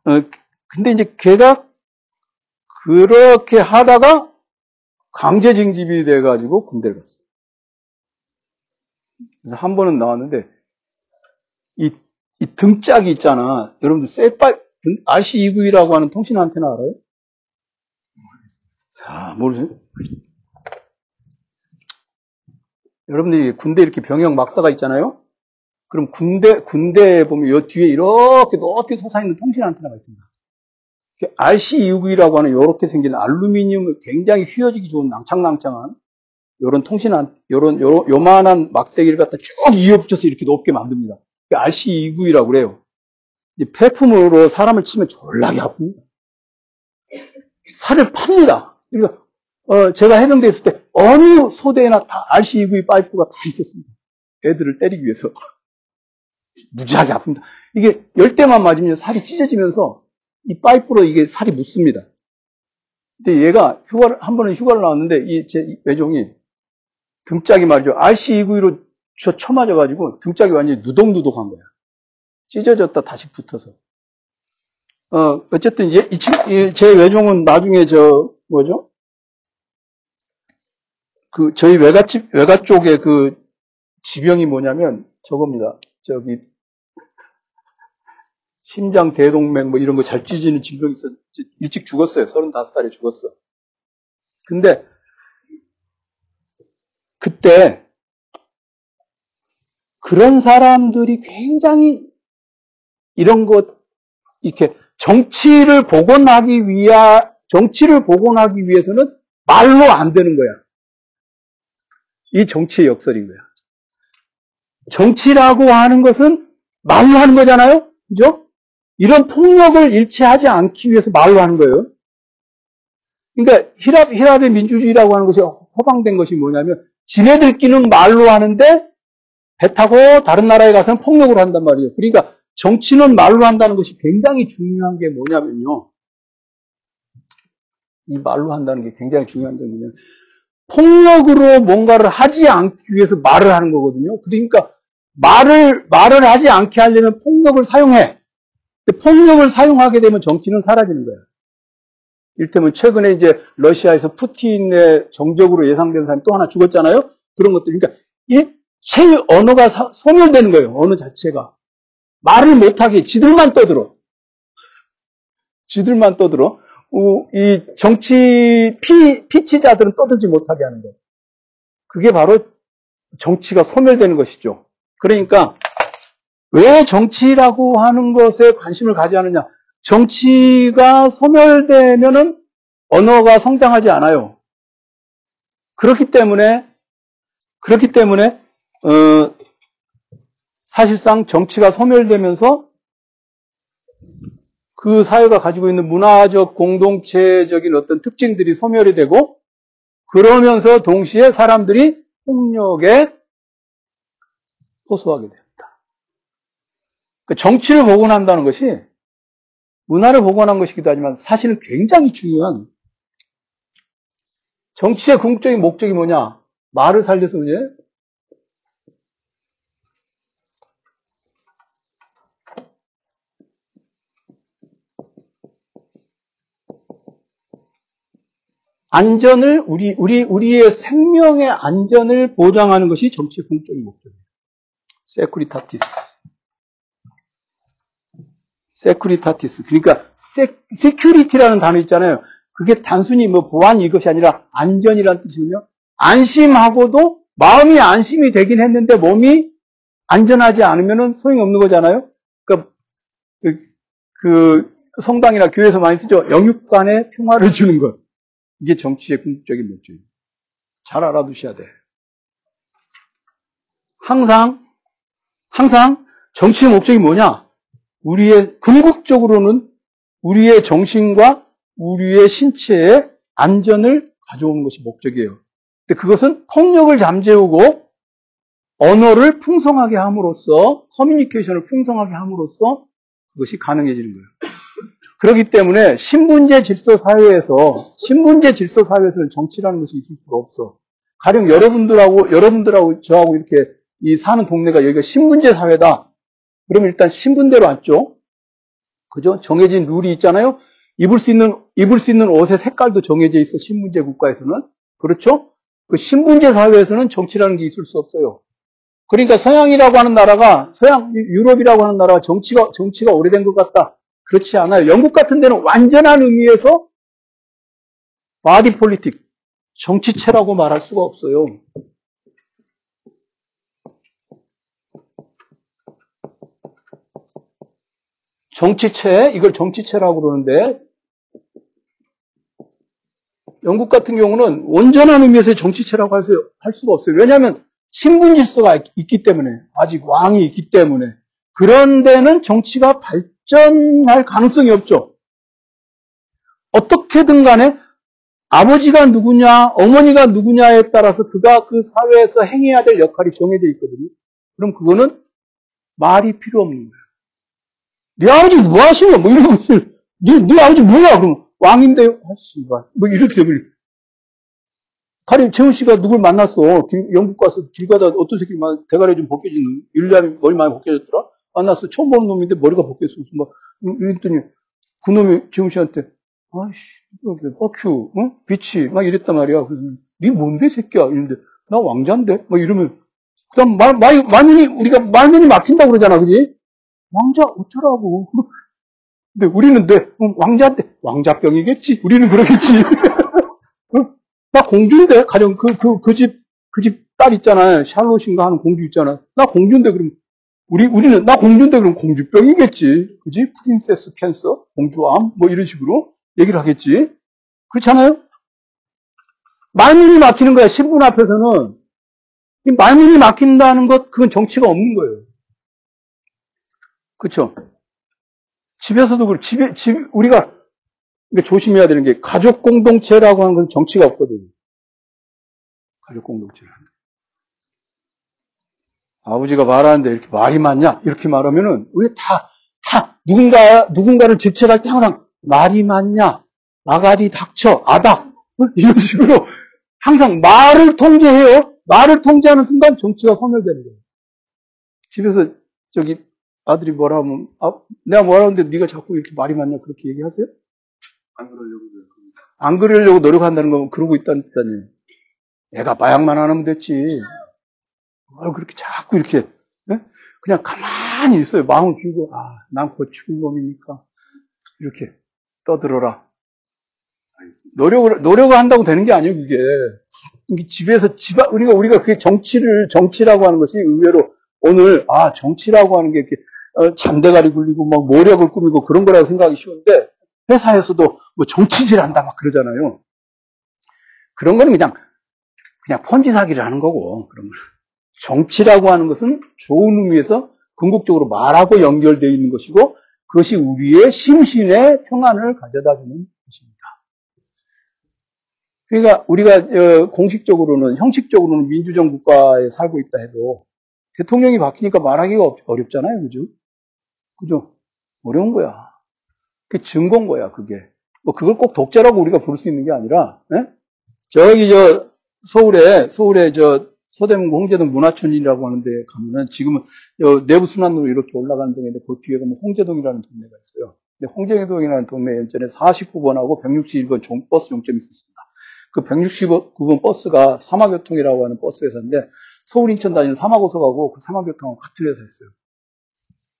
어, 근데 이제 걔가 그렇게 하다가 강제 징집이 돼가지고 군대를 갔어요. 그래서 한 번은 나왔는데 이, 이 등짝이 있잖아. 여러분들 쇠빨 RC292라고 하는 통신 안테나 알아요? 아, 모르세요? 여러분들이 군대 이렇게 병영 막사가 있잖아요? 그럼 군대, 군대에 보면 요 뒤에 이렇게 높이 솟아 있는 통신 안테나가 있습니다. RC292라고 하는 이렇게 생긴 알루미늄을 굉장히 휘어지기 좋은 낭창낭창한 요런 통신 안, 요런, 요, 요만한 막대기를 갖다 쭉 이어붙여서 이렇게 높게 만듭니다. RC292라고 그래요. 폐품으로 사람을 치면 졸라게 아픕니다. 살을 팝니다. 그러니까 어, 제가 해병대 있을 때 어느 소대에나 다 RC292 파이프가 다 있었습니다. 애들을 때리기 위해서. [laughs] 무지하게 아픕니다. 이게 열대만 맞으면 살이 찢어지면서 이 파이프로 이게 살이 묻습니다. 근데 얘가 휴가를, 한 번은 휴가를 나왔는데 이 제 외종이 등짝이 말이죠. RC292로 쳐, 쳐맞아가지고 등짝이 완전히 누덕누덕한 거야. 찢어졌다 다시 붙어서. 어, 어쨌든 이, 이, 제 외종은 나중에 저, 뭐죠? 그, 저희 외가 집, 외가 쪽에 그 지병이 뭐냐면 저겁니다. 저기, [laughs] 심장 대동맥 뭐 이런 거 잘 찢어지는 질병이 있어. 일찍 죽었어요. 35살에 죽었어. 근데, 그때, 그런 사람들이 굉장히 이런 것, 이렇게 정치를 복원하기 위하, 정치를 복원하기 위해서는 말로 안 되는 거야. 이 정치의 역설인 거야. 정치라고 하는 것은 말로 하는 거잖아요? 그죠? 이런 폭력을 일치하지 않기 위해서 말로 하는 거예요. 그러니까 히랍, 히랍의 민주주의라고 하는 것이 허방된 것이 뭐냐면 지네들끼리는 말로 하는데 배 타고 다른 나라에 가서는 폭력으로 한단 말이에요. 그러니까 정치는 말로 한다는 것이 굉장히 중요한 게 뭐냐면요. 이 말로 한다는 게 굉장히 중요한 게 뭐냐면 폭력으로 뭔가를 하지 않기 위해서 말을 하는 거거든요. 그러니까 말을 말을 하지 않게 하려면 폭력을 사용해. 폭력을 사용하게 되면 정치는 사라지는 거예요. 일테면 최근에 이제 러시아에서 푸틴의 정적으로 예상되는 사람이 또 하나 죽었잖아요. 그런 것들. 그러니까 일체 언어가 사, 소멸되는 거예요. 언어 자체가. 말을 못하게 지들만 떠들어. 지들만 떠들어. 이 정치 피, 피치자들은 떠들지 못하게 하는 거예요. 그게 바로 정치가 소멸되는 것이죠. 그러니까 왜 정치라고 하는 것에 관심을 가져야 하느냐? 정치가 소멸되면은 언어가 성장하지 않아요. 그렇기 때문에 그렇기 때문에 어, 사실상 정치가 소멸되면서 그 사회가 가지고 있는 문화적 공동체적인 어떤 특징들이 소멸이 되고 그러면서 동시에 사람들이 폭력에 호소하게 됩니다. 그 정치를 복원한다는 것이 문화를 복원한 것이기도 하지만 사실은 굉장히 중요한 정치의 궁극적인 목적이 뭐냐? 말을 살려서 이제 안전을 우리 우리 우리의 생명의 안전을 보장하는 것이 정치의 궁극적인 목적이에요. securitatis. securitatis. 그러니까 se, security라는 단어 있잖아요. 그게 단순히 뭐 보안 이것이 아니라 안전이라는 뜻이군요. 안심하고도 마음이 안심이 되긴 했는데 몸이 안전하지 않으면 소용없는 거잖아요. 그러니까 그, 그 성당이나 교회에서 많이 쓰죠. 영육 간의 평화를 주는 것. 이게 정치의 궁극적인 목적입니다. 잘 알아두셔야 돼. 항상, 항상 정치의 목적이 뭐냐? 우리의, 궁극적으로는 우리의 정신과 우리의 신체의 안전을 가져오는 것이 목적이에요. 근데 그것은 폭력을 잠재우고 언어를 풍성하게 함으로써 커뮤니케이션을 풍성하게 함으로써 그것이 가능해지는 거예요. 그렇기 때문에 신분제 질서 사회에서 신분제 질서 사회에서는 정치라는 것이 있을 수가 없어. 가령 여러분들하고 여러분들하고 저하고 이렇게 이 사는 동네가 여기가 신분제 사회다. 그러면 일단 신분대로 앉죠. 그죠? 정해진 룰이 있잖아요. 입을 수 있는 입을 수 있는 옷의 색깔도 정해져 있어. 신분제 국가에서는 그렇죠? 그 신분제 사회에서는 정치라는 게 있을 수 없어요. 그러니까 서양이라고 하는 나라가 서양 유럽이라고 하는 나라가 정치가 정치가 오래된 것 같다. 그렇지 않아요. 영국 같은 데는 완전한 의미에서 body politic, 정치체라고 말할 수가 없어요. 정치체, 이걸 정치체라고 그러는데, 영국 같은 경우는 온전한 의미에서 정치체라고 할, 수, 할 수가 없어요. 왜냐하면 신분 질서가 있기 때문에, 아직 왕이 있기 때문에. 그런 데는 정치가 발, 발전할 가능성이 없죠. 어떻게든 간에 아버지가 누구냐, 어머니가 누구냐에 따라서 그가 그 사회에서 행해야 될 역할이 정해져 있거든요. 그럼 그거는 말이 필요 없는 거예요. 네 아버지 뭐 하시냐? 뭐 이러고, 네, 네 아버지 뭐야? 그럼 왕인데요? 아, 씨발. 뭐 이렇게 되면. 가령 재훈 씨가 누굴 만났어. 길, 영국 가서 길 가다 어떤 새끼 만 대가리 좀 벗겨진, 일리암이 머리 많이 벗겨졌더라? 만났어. 처음 보는 놈인데 머리가 벗겼어. 막, 이랬더니, 그 놈이 지훈 씨한테, 아이씨, 뻑큐, 응? 비치, 막 이랬단 말이야. 그래서, 니 뭔데, 새끼야? 이랬는데, 나 왕자인데? 막 이러면, 그 다음 말, 말, 말문이, 우리가 말문이 막힌다고 그러잖아, 그지? 왕자, 어쩌라고. 근데 우리는 내, 왕자인데, 왕자병이겠지? 우리는 그러겠지. [laughs] 나 공주인데? 가령 그, 그, 그 집, 그 집 딸 있잖아요. 샬롯인가 하는 공주 있잖아. 나 공주인데, 그럼 우리, 우리는, 나 공주인데 그럼 공주병이겠지. 그지? 프린세스 캔서, 공주암, 뭐 이런 식으로 얘기를 하겠지. 그렇잖아요? 말문이 막히는 거야, 신분 앞에서는. 말문이 막힌다는 것, 그건 정치가 없는 거예요. 그쵸? 집에서도 그래. 집에, 집, 우리가 조심해야 되는 게 가족 공동체라고 하는 건 정치가 없거든요. 가족 공동체라는 게. 아버지가 말하는데 이렇게 말이 맞냐? 이렇게 말하면은, 우리 다, 다, 누군가, 누군가를 제철할 때 항상 말이 맞냐? 아가리 닥쳐, 아닥. [laughs] 이런 식으로 항상 말을 통제해요. 말을 통제하는 순간 정치가 소멸되는 거예요. 집에서 저기 아들이 뭐라 하면, 아, 내가 뭐라 하는데 네가 자꾸 이렇게 말이 맞냐? 그렇게 얘기하세요? 안 그러려고 그래요. 안 그러려고 노력한다는 건 그러고 있다는 뜻 아니에요. 애가 마약만 안 하면 됐지. 뭘 그렇게 자꾸 이렇게, 예? 그냥 가만히 있어요. 마음을 비우고, 아, 난곧 죽은 놈이니까. 이렇게 떠들어라. 노력을, 노력을 한다고 되는 게 아니에요, 그게. 이게 집에서, 집, 우리가, 우리가 그 정치를, 정치라고 하는 것이 의외로 오늘, 아, 정치라고 하는 게 이렇게, 어, 잔대가리 굴리고, 막 모력을 꾸미고 그런 거라고 생각하기 쉬운데, 회사에서도 뭐 정치질 한다 막 그러잖아요. 그런 거는 그냥, 그냥 펀지 사기를 하는 거고, 그런 거 정치라고 하는 것은 좋은 의미에서 궁극적으로 말하고 연결되어 있는 것이고, 그것이 우리의 심신의 평안을 가져다 주는 것입니다. 그러니까 우리가 어, 공식적으로는 형식적으로는 민주정 국가에 살고 있다 해도 대통령이 바뀌니까 말하기가 어렵잖아요, 그죠? 그죠? 어려운 거야. 그게 증거인 거야, 그게. 뭐 그걸 꼭 독재라고 우리가 부를 수 있는 게 아니라, 에? 예? 저기 저 서울에 서울에 저 서대문 홍제동 문화촌이라고 하는데 가면은 지금은 내부 순환으로 이렇게 올라가는 동네인데 그 뒤에 가면 홍제동이라는 동네가 있어요. 근데 홍제동이라는 동네 예전에 49번하고 161번 종, 버스 종점이 있었습니다. 그 169번 버스가 삼화교통이라고 하는 버스 회사인데 서울 인천 다니는 삼화고속하고 그 삼화교통하고 같은 회사였어요.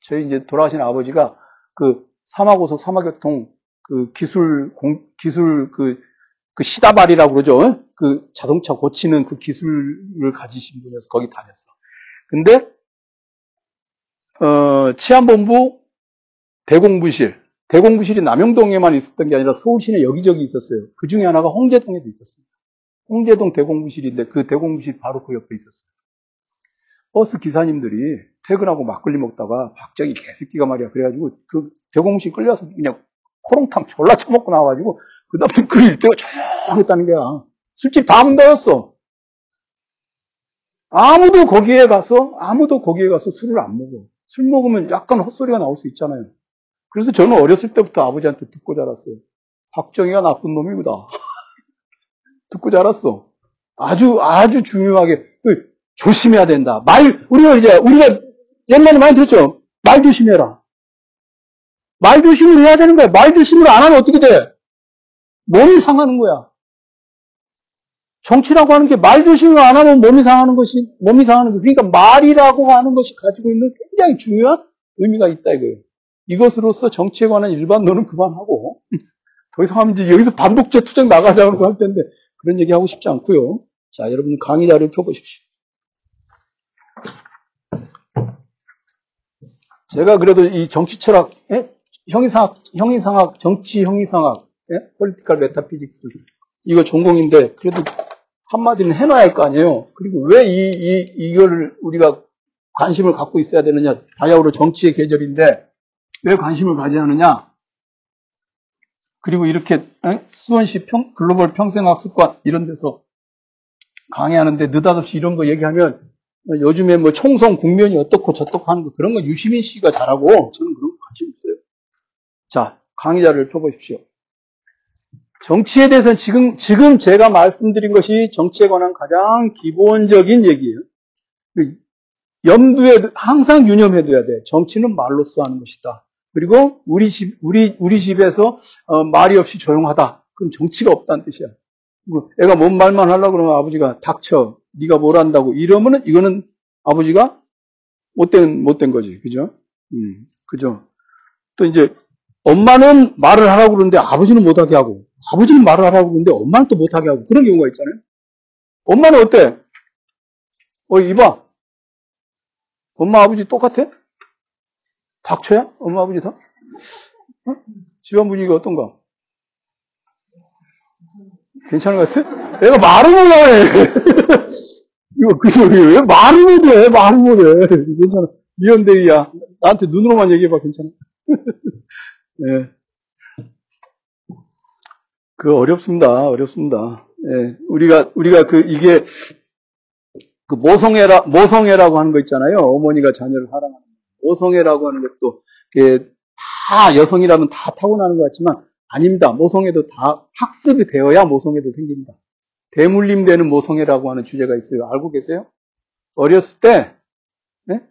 저희 이제 돌아가신 아버지가 그 삼화고속 삼화교통 그 기술 공, 기술 그, 그 시다발이라고 그러죠. 그 자동차 고치는 그 기술을 가지신 분이어서 거기 다녔어. 근데 어, 치안본부 대공부실 대공부실이 남영동에만 있었던 게 아니라 서울시내 여기저기 있었어요. 그 중에 하나가 홍제동에도 있었습니다. 홍제동 대공부실인데 그 대공부실 바로 그 옆에 있었어요. 버스 기사님들이 퇴근하고 막걸리 먹다가 박정희 개새끼가 말이야. 그래가지고 그 대공부실 끌려서 그냥 코롱탕 졸라 처먹고 나와가지고 그 다음에 그 일대가 조용했다는 거야. 술집 다 문 닫았어. 아무도 거기에 가서 아무도 거기에 가서 술을 안 먹어. 술 먹으면 약간 헛소리가 나올 수 있잖아요. 그래서 저는 어렸을 때부터 아버지한테 듣고 자랐어요. 박정희가 나쁜 놈이구나. [laughs] 듣고 자랐어. 아주, 아주 중요하게, 그 조심해야 된다. 말, 우리가 이제, 우리가 옛날에 많이 들었죠? 말 조심해라. 말 조심을 해야 되는 거야. 말 조심을 안 하면 어떻게 돼? 몸이 상하는 거야. 정치라고 하는 게 말 조심을 안 하면 몸이 상하는 것이, 몸이 상하는 거. 그러니까 말이라고 하는 것이 가지고 있는 굉장히 중요한 의미가 있다 이거예요. 이것으로서 정치에 관한 일반론은 그만하고 [laughs] 더 이상 하면 이제 여기서 반독제 투쟁 나가자고 할 텐데 그런 얘기 하고 싶지 않고요. 자, 여러분 강의 자료 펴보십시오. 제가 그래도 이 정치 철학, 예? 형이상학, 형이상학, 정치 형이상학, 예? political metaphysics 이거 전공인데 그래도 한마디는 해놔야 할 거 아니에요. 그리고 왜 이, 이, 이걸 우리가 관심을 갖고 있어야 되느냐. 바야흐로 정치의 계절인데 왜 관심을 가져야 하느냐? 그리고 이렇게 수원시 평, 글로벌 평생학습관 이런 데서 강의하는데 느닷없이 이런 거 얘기하면 요즘에 뭐 총선 국면이 어떻고 저떻고 하는 거 그런 거 유시민 씨가 잘하고 저는 그런 거 관심. 자, 강의자를 펴보십시오. 정치에 대해서 지금, 지금 제가 말씀드린 것이 정치에 관한 가장 기본적인 얘기예요. 그 염두에, 항상 유념해둬야 돼. 정치는 말로써 하는 것이다. 그리고 우리 집, 우리, 우리 집에서 어, 말이 없이 조용하다. 그럼 정치가 없다는 뜻이야. 애가 뭔 말만 하려고 그러면 아버지가 닥쳐. 네가 뭘 한다고. 이러면은 이거는 아버지가 못된, 못된 거지. 그죠? 음, 그죠? 또 이제 엄마는 말을 하라고 그러는데 아버지는 못하게 하고 아버지는 말을 하라고 그러는데 엄마는 또 못하게 하고 그런 경우가 있잖아요. 엄마는 어때? 어, 이봐. 엄마 아버지 똑같아? 닥쳐야? 엄마 아버지 다? 어? 집안 분위기가 어떤가? 괜찮은 것 같아? 애가 말을 못하네. [laughs] 이거 그죠? 왜 말을 못해? 말을 못해. 괜찮아. 미연대이야. 나한테 눈으로만 얘기해봐. 괜찮아. [laughs] 네. 그 어렵습니다. 어렵습니다. 예, 우리가 우리가 그 이게 그 모성애라, 모성애라고 하는 거 있잖아요. 어머니가 자녀를 사랑하는. 모성애라고 하는 것도, 다 여성이라면 다 타고나는 것 같지만, 아닙니다. 모성애도 다 학습이 되어야 모성애도 생깁니다. 대물림되는 모성애라고 하는 주제가 있어요. 알고 계세요? 어렸을 때, 네?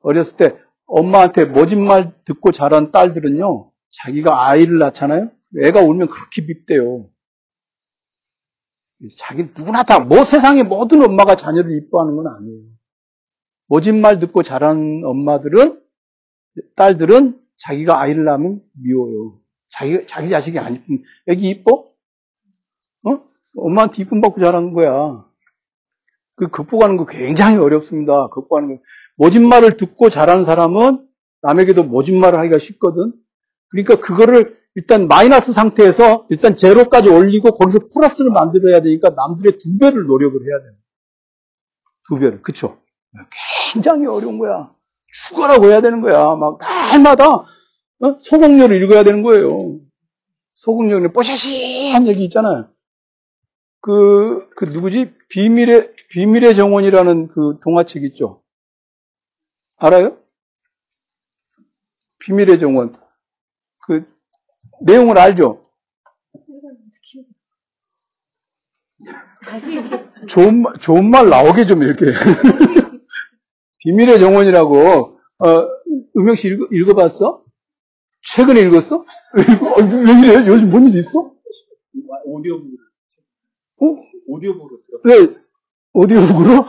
어렸을 때 엄마한테 모진말 듣고 자란 딸들은요, 자기가 아이를 낳잖아요? 애가 울면 그렇게 밉대요. 자기 누구나 다, 뭐 세상에 모든 엄마가 자녀를 이뻐하는 건 아니에요. 모진 말 듣고 자란 엄마들은, 딸들은 자기가 아이를 낳으면 미워요. 자기, 자기 자식이 안 이쁜, 애기 이뻐? 어? 엄마한테 이쁨 받고 자라는 거야. 그 극복하는 거 굉장히 어렵습니다. 극복하는 거. 모진 말을 듣고 자란 사람은 남에게도 모진 말을 하기가 쉽거든. 그러니까 그거를 일단 마이너스 상태에서 일단 제로까지 올리고 거기서 플러스를 만들어야 되니까 남들의 두 배를 노력을 해야 돼요. 두 배를. 그쵸? 굉장히 어려운 거야. 죽어라고 해야 되는 거야. 막 날마다 어? 소공료를 읽어야 되는 거예요. 소공료는 뽀샤시한 얘기 있잖아요. 그, 그 누구지? 비밀의, 비밀의 정원이라는 그 동화책 있죠? 알아요? 비밀의 정원. 그, 내용을 알죠? 좋은, 말- 좋은 말 나오게 좀 이렇게. [laughs] 비밀의 정원이라고, 어, 음영 씨 읽어, 읽어봤어? 최근에 읽었어? 어, 왜 이래? 요즘 뭔 일 있어? 오디오북으로 어? 오디오북으로 들었어요. 왜? 오디오북으로?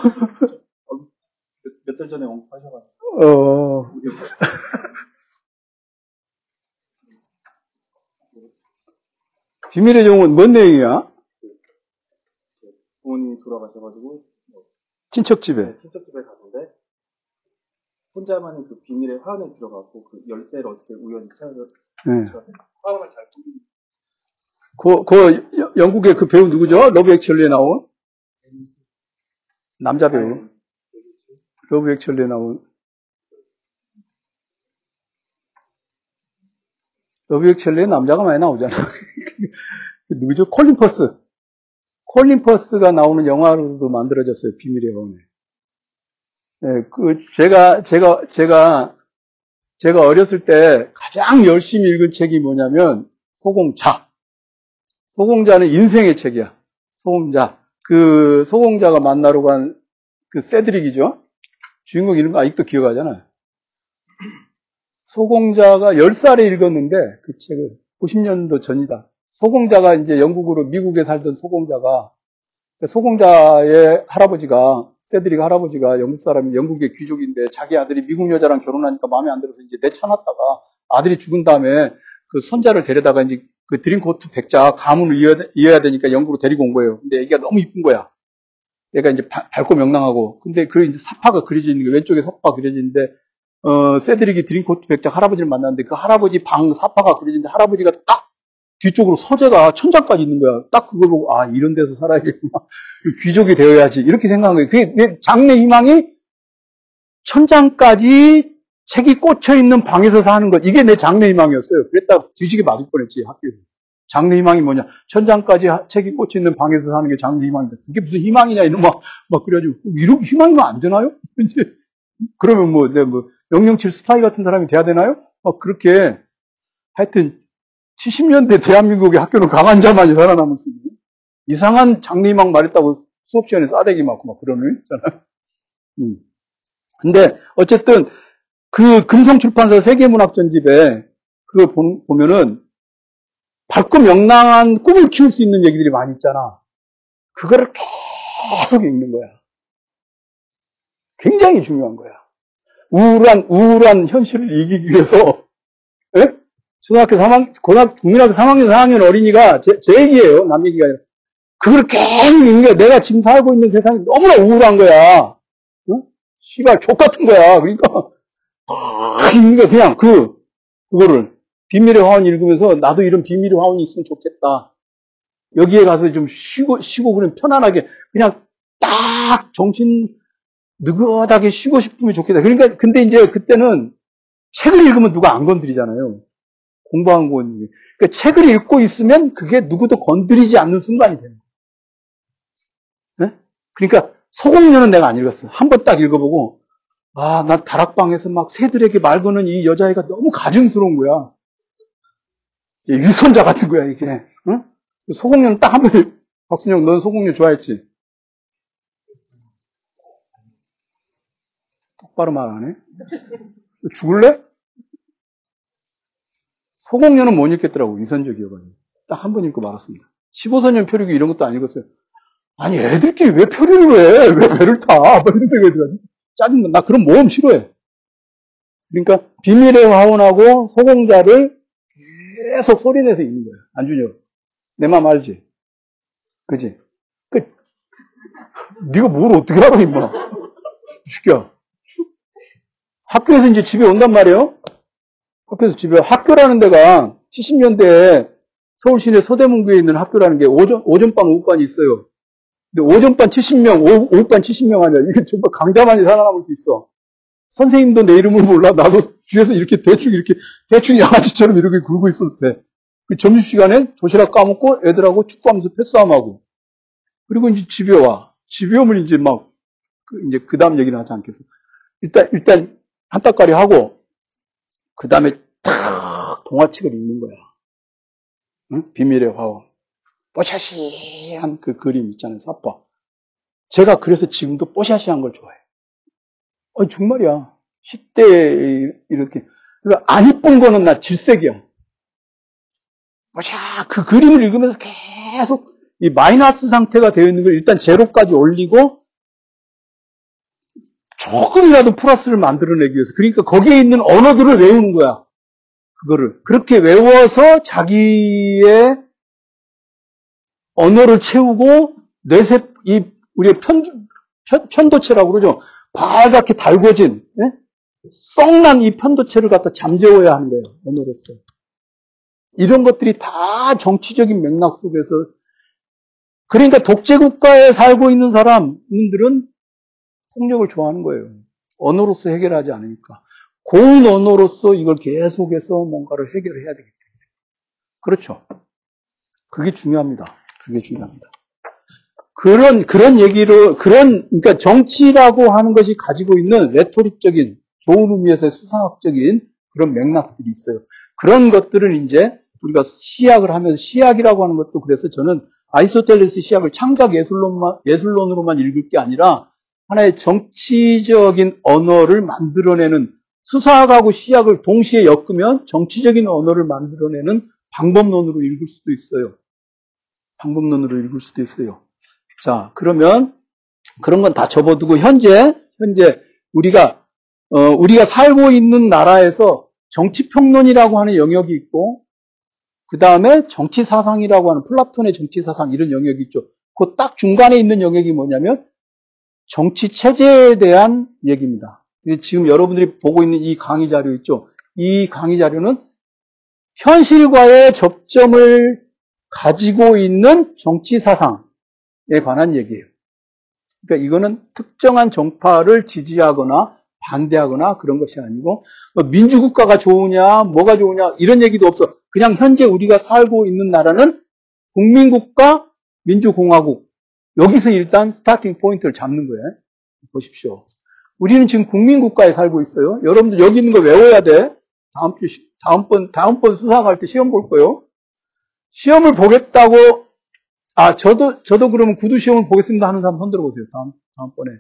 몇 달 전에 언급하셔가지고 어, [laughs] 오디오북. 비밀의 정원 뭔 내용이야? 부모님이 돌아가셔가지고 친척집에. 네, 친척집에 갔는데 혼자만의 그 비밀의 화원에 들어가고 그 열쇠를 어떻게 우연히 찾아서 네. 화원을 잘 꾸민 그, 그, 여- 영국의 그 배우 누구죠? Love Actually에 나온? 남자 배우. Love Actually에 나온. Love Actually에 남자가 많이 나오잖아. 그 [laughs] 누구죠? 콜린 퍼스. 콜린 퍼스가 나오는 영화로도 만들어졌어요. 비밀의 영혼에. 네, 그, 제가, 제가, 제가, 제가 어렸을 때 가장 열심히 읽은 책이 뭐냐면, 소공자. 소공자는 인생의 책이야. 소공자. 그 소공자가 만나러 간 그 세드릭이죠. 주인공 이름 아직도 기억하잖아요. 소공자가 10살에 읽었는데 그 책을 90년도 전이다. 소공자가 이제 영국으로 미국에 살던 소공자가 소공자의 할아버지가 세드릭 할아버지가 영국 사람이 영국의 귀족인데 자기 아들이 미국 여자랑 결혼하니까 마음에 안 들어서 이제 내쳐놨다가 아들이 죽은 다음에 그 손자를 데려다가 이제 그 드림코트 백자 가문을 이어야, 이어야 되니까 영국으로 데리고 온 거예요. 근데 애기가 너무 이쁜 거야. 얘가 이제 바- 밝고 명랑하고. 근데 그 이제 사파가 그려져 있는 게 왼쪽에 사파가 그려져 있는데 어, 세드릭이 드림코트 백자 할아버지를 만났는데 그 할아버지 방 사파가 그려진데 할아버지가 딱 뒤쪽으로 서재가 천장까지 있는 거야. 딱 그걸 보고 아 이런 데서 살아야겠구나. [laughs] 귀족이 되어야지 이렇게 생각한 거예요. 그게 내 장래 희망이 천장까지 책이 꽂혀 있는 방에서 사는 것 이게 내 장래 희망이었어요. 그랬다 뒤지게 맞을 뻔했지 학교에서. 장래 희망이 뭐냐? 천장까지 하- 책이 꽂혀 있는 방에서 사는 게 장래 희망이다. 그게 무슨 희망이냐 이놈아 막 그래가지고 이렇게 희망이면 안 되나요? [laughs] 이제 그러면 뭐, 내 뭐, 007 스파이 같은 사람이 돼야 되나요? 막 그렇게, 하여튼, 70년대 대한민국의 학교는 강한 자만이 살아남았습니 이상한 장래희망 말했다고 수업 시간에 싸대기 맞고 막 그러는, 있잖아요. 음. 근데, 어쨌든, 그 금성출판사 세계문학전집에, 그거 보- 보면은, 밝고 명랑한 꿈을 키울 수 있는 얘기들이 많이 있잖아. 그거를 계속 읽는 거야. 굉장히 중요한 거야. 우울한, 우울한 현실을 이기기 위해서, 예? 초등학교 3학, 고등학교, 국민학교 3학년, 4학년 어린이가 제, 제 얘기예요. 남 얘기가 아니라. 그걸 계속 읽는. 내가 지금 살고 있는 세상이 너무나 우울한 거야. 어? 씨발, 족 같은 거야. 그러니까, 거야. 그냥 그, 그거를. 비밀의 화원 읽으면서 나도 이런 비밀의 화원이 있으면 좋겠다. 여기에 가서 좀 쉬고, 쉬고, 그냥 편안하게, 그냥 딱 정신, 느긋하게 쉬고 싶으면 좋겠다. 그러니까, 근데 이제 그때는 책을 읽으면 누가 안 건드리잖아요. 공부한 건. 그러니까 책을 읽고 있으면 그게 누구도 건드리지 않는 순간이 되는 거예요. 네? 그러니까 소공녀는 내가 안 읽었어. 한 번 딱 읽어보고, 아, 나 다락방에서 막 새들에게 말 거는 이 여자애가 너무 가증스러운 거야. 위선자 같은 거야, 이게. 응? 소공녀는 딱 한 번, 박순영, 넌 소공녀 좋아했지? 똑바로 말안 해? 죽을래? 소공녀는 못 읽겠더라고, 위선적이어가지고. 딱 한 번 읽고 말았습니다. 15소년 표류기 이런 것도 안 읽었어요. 아니, 애들끼리 왜 표류를 해? 왜 배를 타? 막 이런 생각이 들어. 짜증나. 나 그런 모험 싫어해. 그러니까, 비밀의 화원하고 소공자를 계속 소리내서 읽는 거야. 안준혁. 내맘 알지? 그지? 그, 네가 뭘 어떻게 알아, 임마. 시켜. 학교에서 이제 집에 온단 말이에요. 학교에서 집에, 학교라는 데가 70년대에 서울 시내 서대문구에 있는 학교라는 게 오전, 오전반, 오후반이 있어요. 근데 오전반 70명, 오후, 오후반 70명 아니야. 이게 정말 강자만이 살아남을 수 있어. 선생님도 내 이름을 몰라. 나도 뒤에서 이렇게 대충, 이렇게, 대충 양아치처럼 이렇게 굴고 있어도 돼. 그 점심시간에 도시락 까먹고 애들하고 축구하면서 패싸움하고. 그리고 이제 집에 와. 집에 오면 이제 막, 그 이제 그 다음 얘기는 하지 않겠어. 일단, 일단, 한따까리 하고, 그 다음에 탁 동화책을 읽는 거야. 응? 비밀의 화원. 뽀샤시한 그 그림 있잖아요, 사파. 제가 그래서 지금도 뽀샤시한 걸 좋아해요. 어, 정말이야. 10대 이렇게. 안 이쁜 거는 나 질색이야. 뽀샤, 그 그림을 읽으면서 계속 이 마이너스 상태가 되어 있는 걸 일단 제로까지 올리고 조금이라도 플러스를 만들어내기 위해서. 그러니까 거기에 있는 언어들을 외우는 거야. 그거를. 그렇게 외워서 자기의 언어를 채우고 뇌세, 이, 우리의 편, 편, 편도체라고 그러죠. 빨갛게 달궈진, 예? 썩난 이 편도체를 갖다 잠재워야 하는 거예요. 언어로서. 이런 것들이 다 정치적인 맥락 속에서 그러니까 독재 국가에 살고 있는 사람들은 폭력을 좋아하는 거예요. 언어로서 해결하지 않으니까. 고운 언어로서 이걸 계속해서 뭔가를 해결해야 되기 때문에. 그렇죠. 그게 중요합니다. 그게 중요합니다. 그런, 그런 얘기로, 그런, 그러니까 정치라고 하는 것이 가지고 있는 레토릭적인, 좋은 의미에서의 수상학적인 그런 맥락들이 있어요. 그런 것들을 이제 우리가 시약을 하면서 시약이라고 하는 것도 그래서 저는 아이소텔레스 시약을 창작 예술론만, 예술론으로만 읽을 게 아니라 하나의 정치적인 언어를 만들어내는 수사학하고 시약을 동시에 엮으면 정치적인 언어를 만들어내는 방법론으로 읽을 수도 있어요. 방법론으로 읽을 수도 있어요. 자, 그러면 그런 건 다 접어두고 현재 현재 우리가 어, 우리가 살고 있는 나라에서 정치 평론이라고 하는 영역이 있고 그 다음에 정치 사상이라고 하는 플라톤의 정치 사상 이런 영역이 있죠. 그 딱 중간에 있는 영역이 뭐냐면 정치 체제에 대한 얘기입니다. 지금 여러분들이 보고 있는 이 강의 자료 있죠. 이 강의 자료는 현실과의 접점을 가지고 있는 정치 사상에 관한 얘기예요. 그러니까 이거는 특정한 정파를 지지하거나 반대하거나 그런 것이 아니고 뭐 민주국가가 좋으냐 뭐가 좋으냐 이런 얘기도 없어. 그냥 현재 우리가 살고 있는 나라는 국민국가 민주공화국 여기서 일단 스타팅 포인트를 잡는 거예요. 보십시오. 우리는 지금 국민국가에 살고 있어요. 여러분들 여기 있는 거 외워야 돼. 다음 주, 다음번, 다음번 수사할 때 시험 볼 거요. 시험을 보겠다고, 아, 저도, 저도 그러면 구두 시험을 보겠습니다 하는 사람 손 들어 보세요. 다음, 다음번에.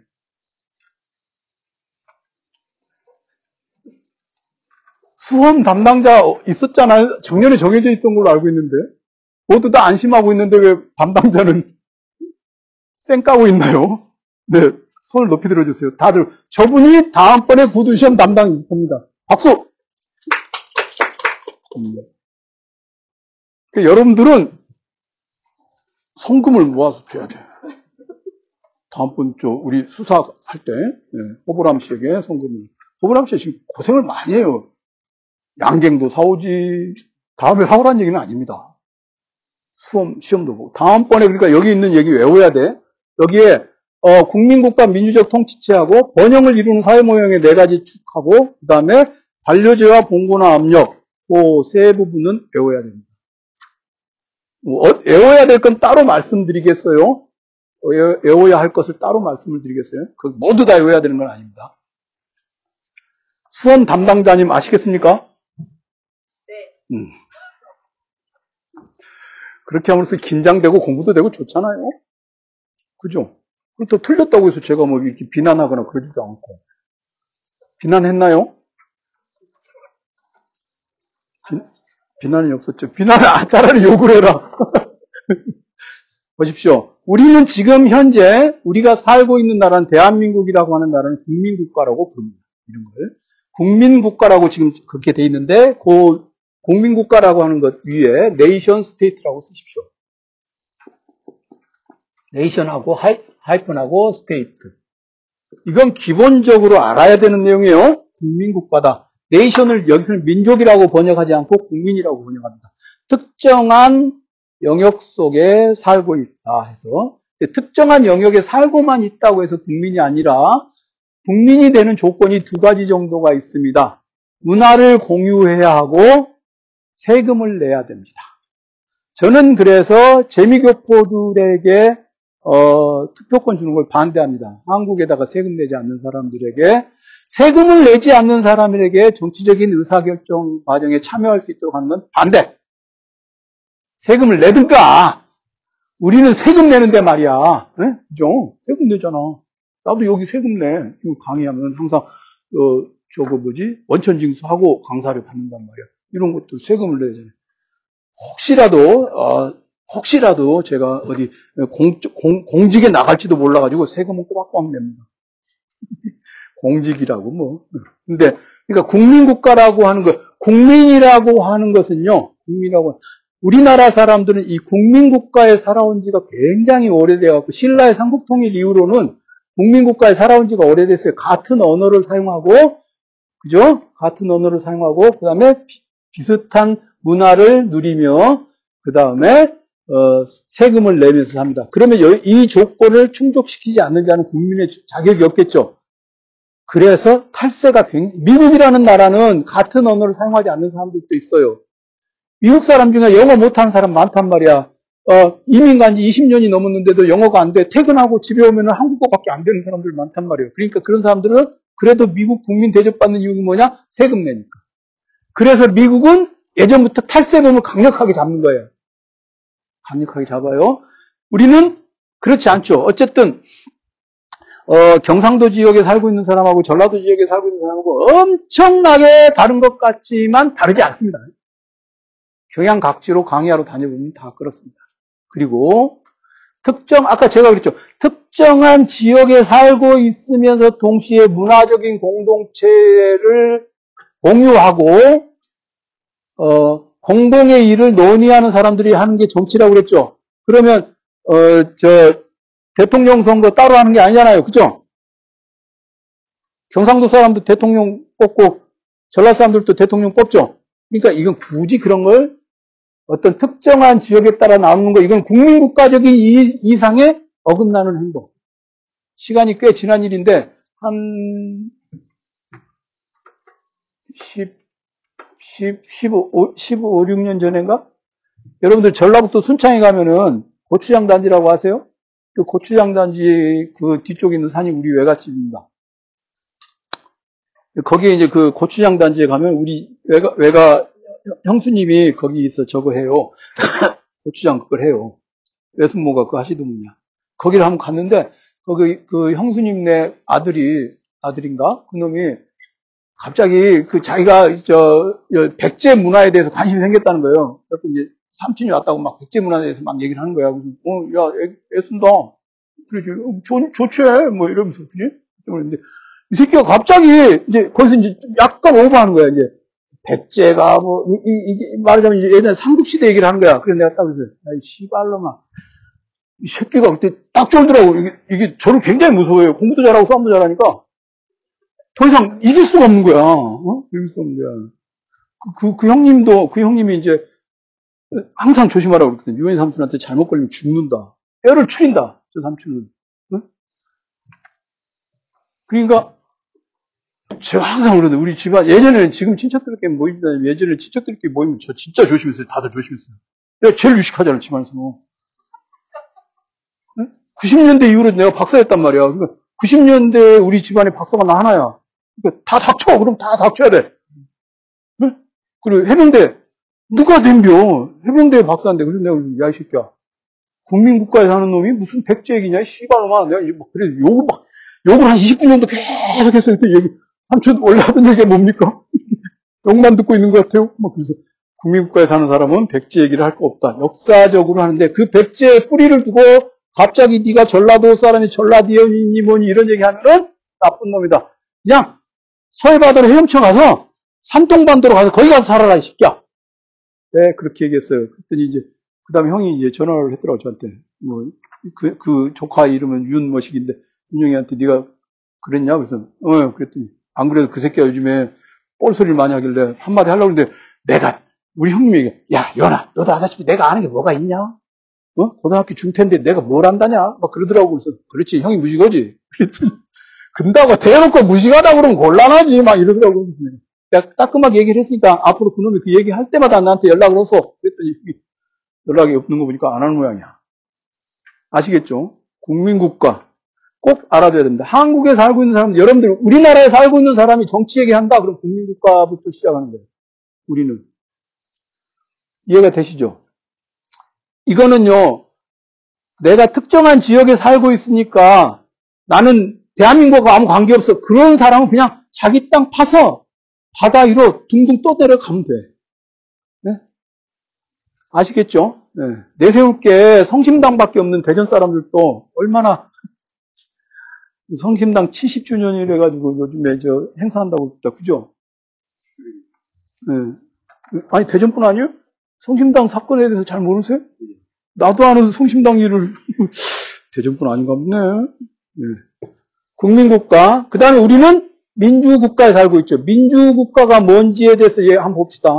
수험 담당자 있었잖아요. 작년에 정해져 있던 걸로 알고 있는데. 모두 다 안심하고 있는데 왜 담당자는 쌩 까고 있나요? 네, 손을 높이 들어주세요. 다들 저분이 다음번에 구두 시험 담당일 겁니다. 박수! 음. 그러니까 여러분들은 성금을 모아서 줘야 돼. 다음번 저 우리 수사할 때 네, 호보람 씨에게 성금을. 호보람 씨 지금 고생을 많이 해요. 양갱도 사오지. 다음에 사오라는 얘기는 아닙니다. 수험 시험도 보고 다음번에 그러니까 여기 있는 얘기 외워야 돼. 여기에 어, 국민국가 민주적 통치체하고 번영을 이루는 사회 모형의 네 가지 축하고 그 다음에 관료제와 봉고나 압력 그 세 부분은 외워야 됩니다. 어, 외워야 될 건 따로 말씀드리겠어요. 외워야 할 것을 따로 말씀을 드리겠어요. 그 모두 다 외워야 되는 건 아닙니다. 수원 담당자님 아시겠습니까? 네. 음. 그렇게 함으로써 긴장되고 공부도 되고 좋잖아요. 그죠? 그리고 또 틀렸다고 해서 제가 뭐 이렇게 비난하거나 그러지도 않고. 비난했나요? 비, 난이 없었죠. 비난을, 아, 차라리 욕을 해라. [laughs] 보십시오. 우리는 지금 현재 우리가 살고 있는 나라는 대한민국이라고 하는 나라는 국민국가라고 부릅니다. 이런 걸. 국민국가라고 지금 그렇게 돼 있는데, 그 국민국가라고 하는 것 위에 nation state라고 쓰십시오. nation하고 하이, 하이픈하고 state. 이건 기본적으로 알아야 되는 내용이에요. 국민국가다. 네이션을 여기서는 민족이라고 번역하지 않고 국민이라고 번역합니다. 특정한 영역 속에 살고 있다 해서 특정한 영역에 살고만 있다고 해서 국민이 아니라 국민이 되는 조건이 두 가지 정도가 있습니다. 문화를 공유해야 하고 세금을 내야 됩니다. 저는 그래서 재미교포들에게 어, 투표권 주는 걸 반대합니다. 한국에다가 세금 내지 않는 사람들에게 세금을 내지 않는 사람에게 정치적인 의사결정 과정에 참여할 수 있도록 하는 건 반대. 세금을 내든가. 우리는 세금 내는데 말이야. 네? 그죠? 세금 내잖아. 나도 여기 세금 내. 강의하면 항상 어, 저거 뭐지 원천징수하고 강사를 받는단 말이야. 이런 것도 세금을 내잖아요. 혹시라도 어, 혹시라도 제가 어디 공, 공, 공직에 나갈지도 몰라가지고 세금은 꼬박꼬박 냅니다. [laughs] 공직이라고 뭐. 근데 그러니까 국민국가라고 하는 것, 국민이라고 하는 것은요. 국민이라고 우리나라 사람들은 이 국민국가에 살아온 지가 굉장히 오래되어 갖고 신라의 삼국통일 이후로는 국민국가에 살아온 지가 오래됐어요. 같은 언어를 사용하고 그죠? 같은 언어를 사용하고 그 다음에 비슷한 문화를 누리며 그 다음에 어, 세금을 내면서 삽니다. 그러면 이 조건을 충족시키지 않는 자는 국민의 자격이 없겠죠. 그래서 탈세가 굉장히, 미국이라는 나라는 같은 언어를 사용하지 않는 사람들도 있어요. 미국 사람 중에 영어 못하는 사람 많단 말이야. 어, 이민 간지 20년이 넘었는데도 영어가 안 돼. 퇴근하고 집에 오면 한국어밖에 안 되는 사람들 많단 말이에요. 그러니까 그런 사람들은 그래도 미국 국민 대접받는 이유가 뭐냐? 세금 내니까. 그래서 미국은 예전부터 탈세범을 강력하게 잡는 거예요. 강력하게 잡아요. 우리는 그렇지 않죠. 어쨌든 어, 경상도 지역에 살고 있는 사람하고 전라도 지역에 살고 있는 사람하고 엄청나게 다른 것 같지만 다르지 않습니다. 경양 각지로 강의하러 다녀보면 다 그렇습니다. 그리고 특정 아까 제가 그랬죠. 특정한 지역에 살고 있으면서 동시에 문화적인 공동체를 공유하고 어, 공동의 일을 논의하는 사람들이 하는 게 정치라고 그랬죠. 그러면 어, 저 대통령 선거 따로 하는 게 아니잖아요. 그죠? 경상도 사람도 대통령 뽑고 전라 사람들도 대통령 뽑죠. 그러니까 이건 굳이 그런 걸 어떤 특정한 지역에 따라 나오는 거 이건 국민국가적인 이상의 어긋나는 행동. 시간이 꽤 지난 일인데 한 10, 10, 15, 15, 16년 전인가? 여러분들 전라북도 순창에 가면은 고추장 단지라고 아세요? 그 고추장 단지 그 뒤쪽에 있는 산이 우리 외갓집입니다. 거기에 이제 그 고추장 단지에 가면 우리 외가, 외가 형수님이 거기서 저거 해요. [laughs] 고추장 그걸 해요. 외숙모가 그거 하시더군요. 거기를 한번 갔는데 거기 그 형수님네 아들이 아들인가 그놈이 갑자기 그 자기가 저 백제 문화에 대해서 관심이 생겼다는 거예요. 그래서 이제 삼촌이 왔다고 막 백제 문화에 대해서 막 얘기를 하는 거야. 그래서 어, 야, 애, 애 쓴다. 그러지. 어, 좋, 좋지. 뭐 이러면서, 그지? 그런데 이 새끼가 갑자기 이제 거기서 이제 약간 오버하는 거야. 이제 백제가 뭐, 이, 이, 말하자면 이제 예전에 삼국시대 얘기를 하는 거야. 그래서 내가 딱 그래서, 야, 이 씨발로마. 이 새끼가 그때 딱 쫄더라고. 이게, 이게 저를 굉장히 무서워해요. 공부도 잘하고 싸움도 잘하니까. 더 이상 이길 수가 없는 거야. 어? 이길 수 없는 거야. 그, 그, 그 형님도, 그 형님이 이제 항상 조심하라고 그랬거든. 유엔 삼촌한테 잘못 걸리면 죽는다. 애를 추린다. 저 삼촌은. 응? 그러니까 제가 항상 그러는데 우리 집안 예전에는 지금 친척들끼리 모입니다. 예전에 친척들끼리 모이면 저 진짜 조심했어요. 다들 조심했어요. 내가 제일 유식하잖아 집안에서. 응? 90년대 이후로 내가 박사였단 말이야. 그러니까 90년대 우리 집안에 박사가 나 하나야. 그러니까 다 닥쳐. 그럼 다 닥쳐야 돼. 응? 그리고 해병대 누가 덤벼? 해병대 박사인데 그래서 내가 야 이 새끼야. 국민국가에 사는 놈이 무슨 백제 얘기냐? 씨발놈아. 내가 뭐 그래 욕을 막 욕을 한 20분 정도 계속해서 이렇게 얘기. 삼촌 원래 하던 얘기가 뭡니까? [laughs] 욕만 듣고 있는 것 같아요. 막 그래서 국민국가에 사는 사람은 백제 얘기를 할 거 없다. 역사적으로 하는데 그 백제의 뿌리를 두고 갑자기 네가 전라도 사람이 전라디언이니 뭐니 이런 얘기하면은 나쁜 놈이다. 그냥 서해바다로 헤엄쳐 가서 산동반도로 가서 거기 가서 살아라 이 새끼야. 네 그렇게 얘기했어요. 그랬더니 이제 그 다음에 형이 이제 전화를 했더라고 저한테 뭐그 그 조카 이름은 윤머식인데 윤영이한테 네가 그랬냐 그래서 어 그랬더니 안 그래도 그 새끼가 요즘에 뻘소리를 많이 하길래 한마디 하려고 했는데 내가 우리 얘기해. 야, 연아, 너도 아다시피 내가 아는 게 뭐가 있냐? 어? 고등학교 중퇴인데 내가 뭘 안다냐? 막 그러더라고. 그래서, 그렇지, 형이 무식하지? 그랬더니, 근다고 대놓고 무식하다 그러면 곤란하지? 막 이러더라고. 내가 따끔하게 얘기를 했으니까 앞으로 그놈이 그 얘기 할 때마다 나한테 연락을 해서 그랬더니 연락이 없는 거 보니까 안 하는 모양이야. 아시겠죠? 국민국가. 꼭 알아둬야 됩니다. 한국에 살고 있는 사람, 여러분들, 우리나라에 살고 있는 사람이 정치 얘기한다? 그럼 국민국가부터 시작하는 거예요. 우리는. 이해가 되시죠? 이거는요, 내가 특정한 지역에 살고 있으니까 나는 대한민국과 아무 관계없어. 그런 사람은 그냥 자기 땅 파서 바다 위로 둥둥 떠내려가면 돼. 네? 아시겠죠? 네. 내세울 게 성심당밖에 없는 대전 사람들도 얼마나 [laughs] 성심당 70주년이래 가지고 요즘에 저 행사한다고 했다. 그죠? 네. 아니 대전뿐 아니에요? 성심당 사건에 대해서 잘 모르세요? 나도 아는 성심당 일을 [laughs] 대전뿐 아닌가 보네. 네. 국민국가. 그 다음에 우리는 민주국가에 살고 있죠. 민주국가가 뭔지에 대해서 얘기 한번 봅시다.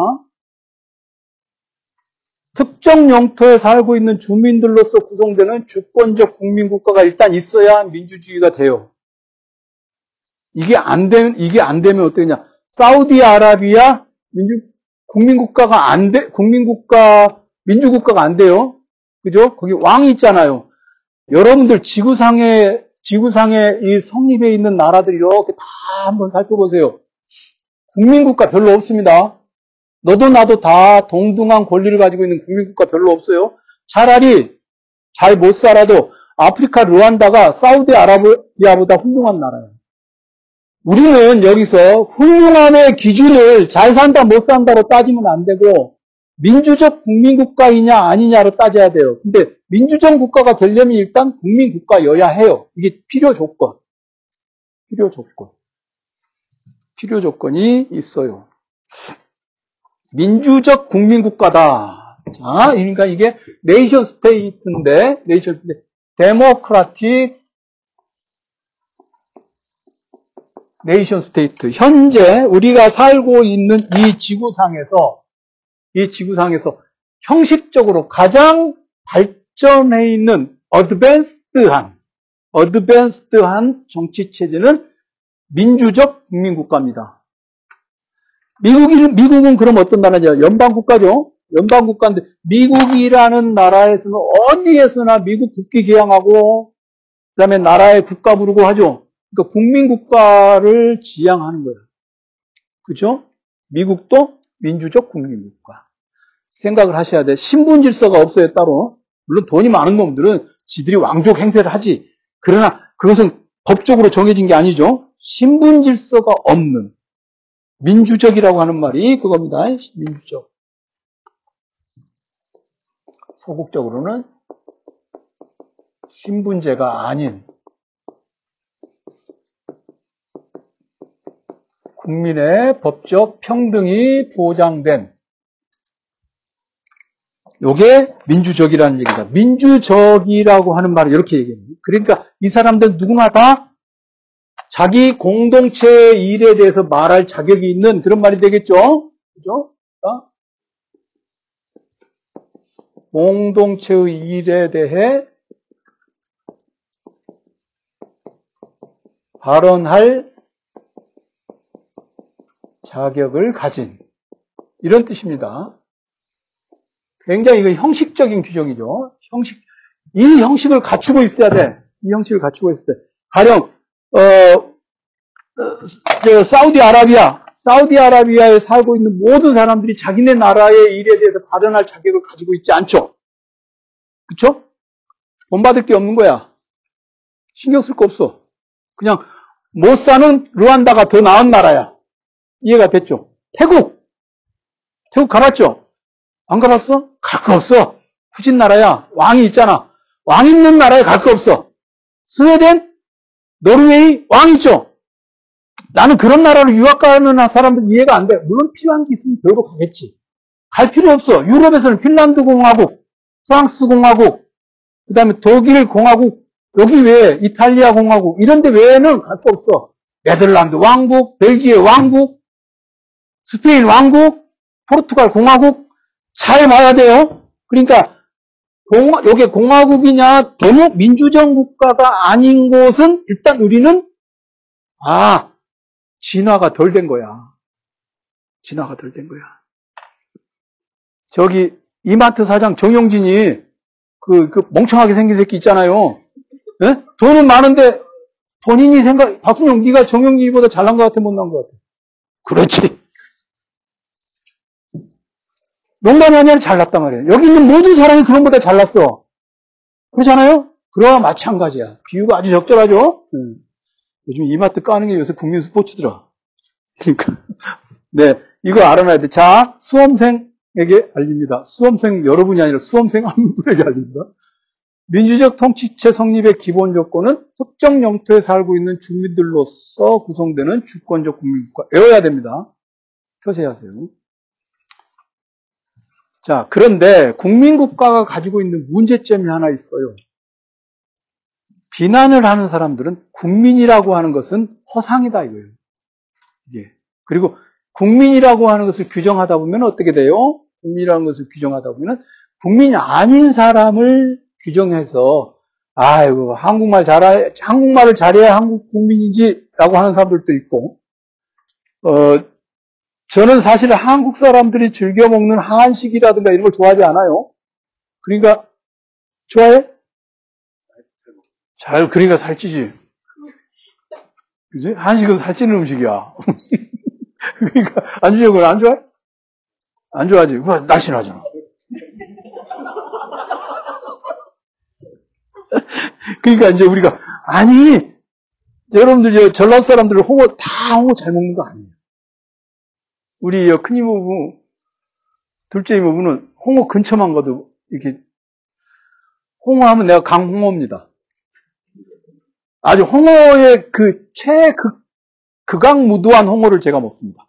특정 영토에 살고 있는 주민들로서 구성되는 주권적 국민국가가 일단 있어야 민주주의가 돼요. 이게 안 되면, 이게 안 되면 어떠냐. 사우디아라비아 민주, 국민국가가 안 돼, 국민국가, 민주국가가 안 돼요. 그죠? 거기 왕이 있잖아요. 여러분들 지구상에, 지구상에 이 성립해 있는 나라들 이렇게 다 한번 살펴보세요. 국민국가 별로 없습니다. 너도 나도 다 동등한 권리를 가지고 있는 국민국가 별로 없어요. 차라리 잘 못 살아도 아프리카 르완다가 사우디아라비아보다 훌륭한 나라예요. 우리는 여기서 훌륭함의 기준을 잘 산다 못 산다로 따지면 안 되고 민주적 국민국가이냐 아니냐로 따져야 돼요. 근데 민주적 국가가 되려면 일단 국민국가여야 해요. 이게 필요 조건. 필요 조건. 필요 조건이 있어요. 민주적 국민국가다. 자, 그러니까 이게 nation state인데, nation state, democratic nation state. 현재 우리가 살고 있는 이 지구상에서, 이 지구상에서 형식적으로 가장 발전해 있는 advanced한, 어드밴스드한 정치 체제는 민주적 국민국가입니다. 미국이, 미국은 그럼 어떤 나라냐? 연방국가죠? 연방국가인데, 미국이라는 나라에서는 어디에서나 미국 국기 개항하고, 그 다음에 나라의 국가 부르고 하죠? 그러니까 국민국가를 지향하는 거예요. 그죠? 미국도 민주적 국민국가. 생각을 하셔야 돼. 신분 질서가 없어요, 따로. 물론 돈이 많은 놈들은 지들이 왕족 행세를 하지. 그러나 그것은 법적으로 정해진 게 아니죠. 신분 질서가 없는 민주적이라고 하는 말이 그겁니다. 민주적. 소극적으로는 신분제가 아닌 국민의 법적 평등이 보장된 요게 민주적이라는 얘기다. 민주적이라고 하는 말을 이렇게 얘기합니다. 그러니까 이 사람들 누구나 다 자기 공동체의 일에 대해서 말할 자격이 있는 그런 말이 되겠죠? 그죠? 어? 공동체의 일에 대해 발언할 자격을 가진 이런 뜻입니다. 굉장히 이거 형식적인 규정이죠. 형식 이 형식을 갖추고 있어야 돼. 이 형식을 갖추고 있을 때. 가령, 어, 어, 사우디아라비아, 사우디아라비아에 살고 있는 모든 사람들이 자기네 나라의 일에 대해서 발언할 자격을 가지고 있지 않죠. 그쵸? 본받을 게 없는 거야. 신경 쓸 거 없어. 그냥 못 사는 르완다가 더 나은 나라야. 이해가 됐죠? 태국! 태국 가봤죠? 안 가봤어? 갈 거 없어. 후진 나라야. 왕이 있잖아. 왕 있는 나라에 갈 거 없어. 스웨덴? 노르웨이? 왕 있죠? 나는 그런 나라로 유학 가는 사람들 이해가 안 돼. 물론 필요한 게 있으면 배우러 가겠지. 갈 필요 없어. 유럽에서는 핀란드 공화국, 프랑스 공화국, 그 다음에 독일 공화국, 여기 외에 이탈리아 공화국, 이런 데 외에는 갈 거 없어. 네덜란드 왕국, 벨기에 왕국, 스페인 왕국, 포르투갈 공화국, 잘 봐야 돼요. 그러니까, 공화, 이게 공화국이냐, 대무 민주정 국가가 아닌 곳은 일단 우리는, 아, 진화가 덜 된 거야. 진화가 덜 된 거야. 저기, 이마트 사장 정용진이 그, 그 멍청하게 생긴 새끼 있잖아요. 예? 돈은 많은데 본인이 생각, 박순영 네가 정용진보다 잘난 것 같아, 못난 것 같아? 그렇지. 농담이 아니라 잘났단 말이에요. 여기 있는 모든 사람이 그런보다 잘났어. 그렇잖아요? 그러와 마찬가지야. 비유가 아주 적절하죠? 음. 요즘 이마트 까는 게 요새 국민 스포츠더라. 그러니까. [laughs] 네, 이거 알아놔야 돼. 자, 수험생에게 알립니다. 수험생 여러분이 아니라 수험생 한 분에게 알립니다. 민주적 통치체 성립의 기본 조건은 특정 영토에 살고 있는 주민들로서 구성되는 주권적 국민국가. 외워야 됩니다. 표시하세요. 자, 그런데 국민국가가 가지고 있는 문제점이 하나 있어요. 비난을 하는 사람들은 국민이라고 하는 것은 허상이다 이거예요. 예. 그리고 국민이라고 하는 것을 규정하다 보면 어떻게 돼요? 국민이라는 것을 규정하다 보면 국민이 아닌 사람을 규정해서 아이고 한국말 잘해 한국말을 잘해야 한국 국민이지라고 하는 사람들도 있고 어 저는 사실 한국 사람들이 즐겨 먹는 한식이라든가 이런 걸 좋아하지 않아요. 그러니까 좋아해? 잘 그러니까 살찌지. 그지? 한식은 살찌는 음식이야. [laughs] 그러니까 안주적은 안 좋아해? 안 좋아하지. 날씬하잖아. [laughs] 그러니까 이제 우리가 아니 여러분들 전라도 사람들 홍어 다 홍어 잘 먹는 거 아니에요. 우리 큰 이모부 둘째 이모부는 홍어 근처만 가도 이렇게 홍어 하면 내가 강홍어입니다. 아주 홍어의 그 최극 극악무도한 홍어를 제가 먹습니다.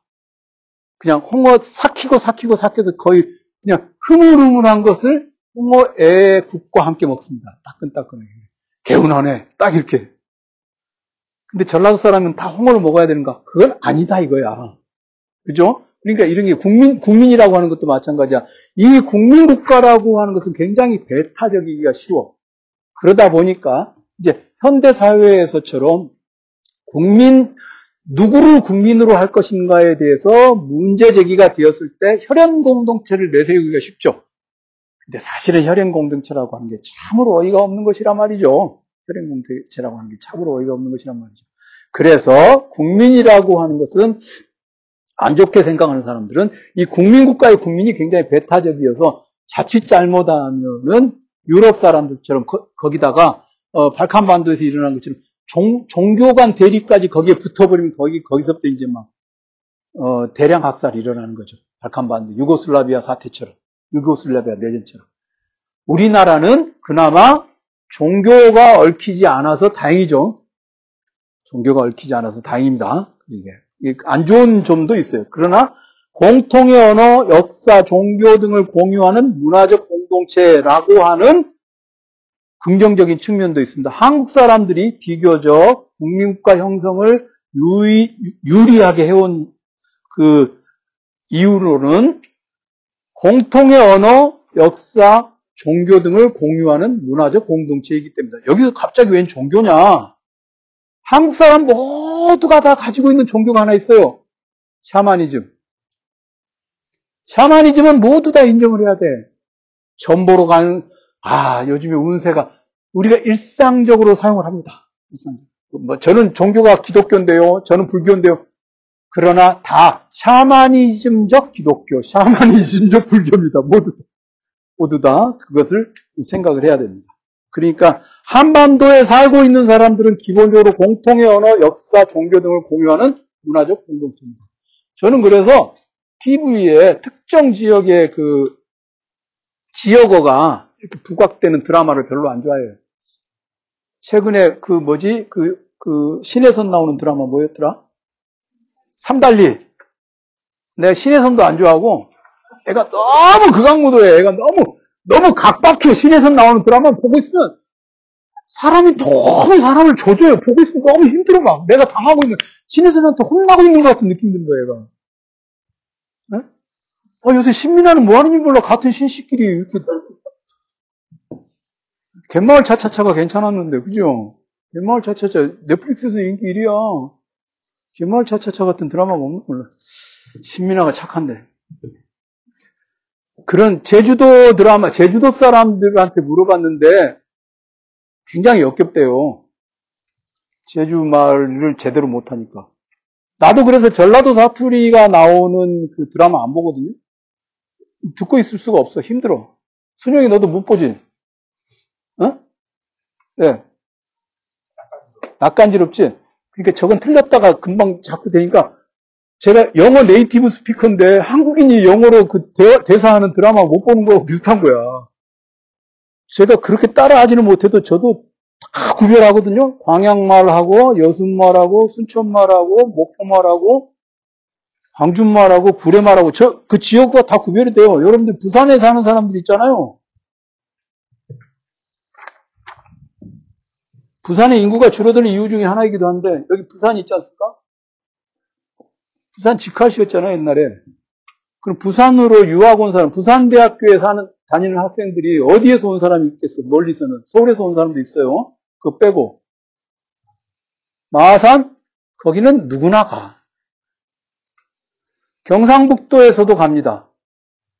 그냥 홍어 삭히고 삭히고 삭혀서 거의 그냥 흐물흐물한 것을 홍어애 국과 함께 먹습니다. 따끈따끈하게. 개운하네. 딱 이렇게. 근데 전라도 사람은 다 홍어를 먹어야 되는가? 그건 아니다 이거야. 그죠? 그러니까 이런 게 국민, 국민이라고 하는 것도 마찬가지야. 이 국민국가라고 하는 것은 굉장히 배타적이기가 쉬워. 그러다 보니까 이제 현대사회에서처럼 국민, 누구를 국민으로 할 것인가에 대해서 문제 제기가 되었을 때 혈연 공동체를 내세우기가 쉽죠. 근데 사실은 혈연 공동체라고 하는 게 참으로 어이가 없는 것이란 말이죠. 혈연 공동체라고 하는 게 참으로 어이가 없는 것이란 말이죠. 그래서 국민이라고 하는 것은 안 좋게 생각하는 사람들은 이 국민국가의 국민이 굉장히 배타적이어서 자칫 잘못하면은 유럽 사람들처럼 거, 기다가 어, 발칸반도에서 일어난 것처럼 종, 종교 간 대립까지 거기에 붙어버리면 거기 거기서부터 이제 막 어, 대량 학살이 일어나는 거죠. 발칸반도 유고슬라비아 사태처럼. 유고슬라비아 내전처럼. 우리나라는 그나마 종교가 얽히지 않아서 다행이죠. 종교가 얽히지 않아서 다행입니다. 이게 안 좋은 점도 있어요. 그러나 공통의 언어, 역사, 종교 등을 공유하는 문화적 공동체라고 하는 긍정적인 측면도 있습니다. 한국 사람들이 비교적 국민국가 형성을 유리, 유리하게 해온 그 이유로는 공통의 언어, 역사, 종교 등을 공유하는 문화적 공동체이기 때문이다. 여기서 갑자기 웬 종교냐? 한국 사람 모두가 다 가지고 있는 종교가 하나 있어요. 샤머니즘. 샤머니즘은 모두 다 인정을 해야 돼. 전 보러 가는, 아, 요즘에 운세가 우리가 일상적으로 사용을 합니다. 일상적으로. 뭐 저는 종교가 기독교인데요. 저는 불교인데요. 그러나 다 샤머니즘적 기독교, 샤머니즘적 불교입니다. 모두 다. 모두 다 그것을 생각을 해야 됩니다. 그러니까 한반도에 살고 있는 사람들은 기본적으로 공통의 언어, 역사, 종교 등을 공유하는 문화적 공동체입니다. 저는 그래서 TV에 특정 지역의 그 지역어가 이렇게 부각되는 드라마를 별로 안 좋아해요. 최근에 그 뭐지 그, 그 신혜선 나오는 드라마 뭐였더라? 삼달리. 내가 신혜선도 안 좋아하고 애가 너무 극악무도해. 애가 너무 너무 각박해. 신혜선 나오는 드라마 보고 있으면 사람이 너무 사람을 져줘요. 보고 있으면 너무 힘들어 막. 내가 당하고 있는 신혜선한테 혼나고 있는 것 같은 느낌 드는 거예요. 어, 요새 신민아는 뭐 하는지 몰라. 같은 신씨끼리 이렇게 갯마을 차차차가 괜찮았는데, 그죠? 갯마을 차차차, 넷플릭스에서 인기 1위야. 갯마을 차차차 같은 드라마가 없는 몰라. 신민아가 착한데. 그런 제주도 드라마, 제주도 사람들한테 물어봤는데 굉장히 역겹대요. 제주 말을 제대로 못하니까. 나도 그래서 전라도 사투리가 나오는 그 드라마 안 보거든요. 듣고 있을 수가 없어. 힘들어. 순영이 너도 못 보지? 어? 네. 낯간지럽지? 그러니까 저건 틀렸다가 금방 자꾸 되니까 제가 영어 네이티브 스피커인데 한국인이 영어로 그 대, 사하는 드라마 못 보는 거하고 비슷한 거야. 제가 그렇게 따라하지는 못해도 저도 다 구별하거든요. 광양말하고 여순말하고 순천말하고 목포말하고 광준말하고 구례말하고 저 그 지역과 다 구별이 돼요. 여러분들 부산에 사는 사람들 있잖아요. 부산의 인구가 줄어드는 이유 중에 하나이기도 한데 여기 부산 있지 않습니까? 부산 직할시였잖아요 옛날에. 그럼 부산으로 유학 온 사람, 부산대학교에 사는 다니는 학생들이 어디에서 온 사람이 있겠어? 멀리서는 서울에서 온 사람도 있어요. 그거 빼고 마산 거기는 누구나 가. 경상북도에서도 갑니다.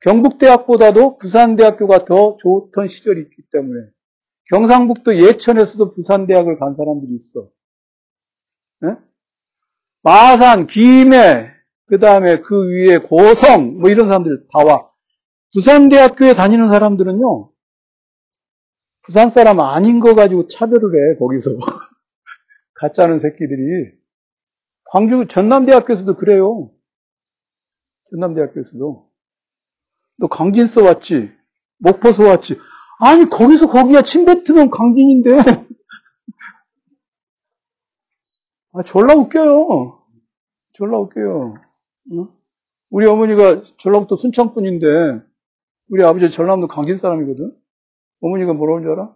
경북대학보다도 부산대학교가 더 좋던 시절이 있기 때문에 경상북도 예천에서도 부산대학을 간 사람들이 있어. 네? 마산, 김해, 그 다음에 그 위에 고성, 뭐 이런 사람들 다 와. 부산대학교에 다니는 사람들은요, 부산 사람 아닌 거 가지고 차별을 해, 거기서. [laughs] 가짜는 새끼들이. 광주 전남대학교에서도 그래요. 전남대학교에서도. 너 강진서 왔지? 목포서 왔지? 아니, 거기서 거기야. 침뱉으면 강진인데. [laughs] 아, 졸라 웃겨요. 졸라 웃겨요. 응? 우리 어머니가 전라북도 순창분인데, 우리 아버지 전라북도 강진 사람이거든? 어머니가 뭐라고 하는 줄 알아?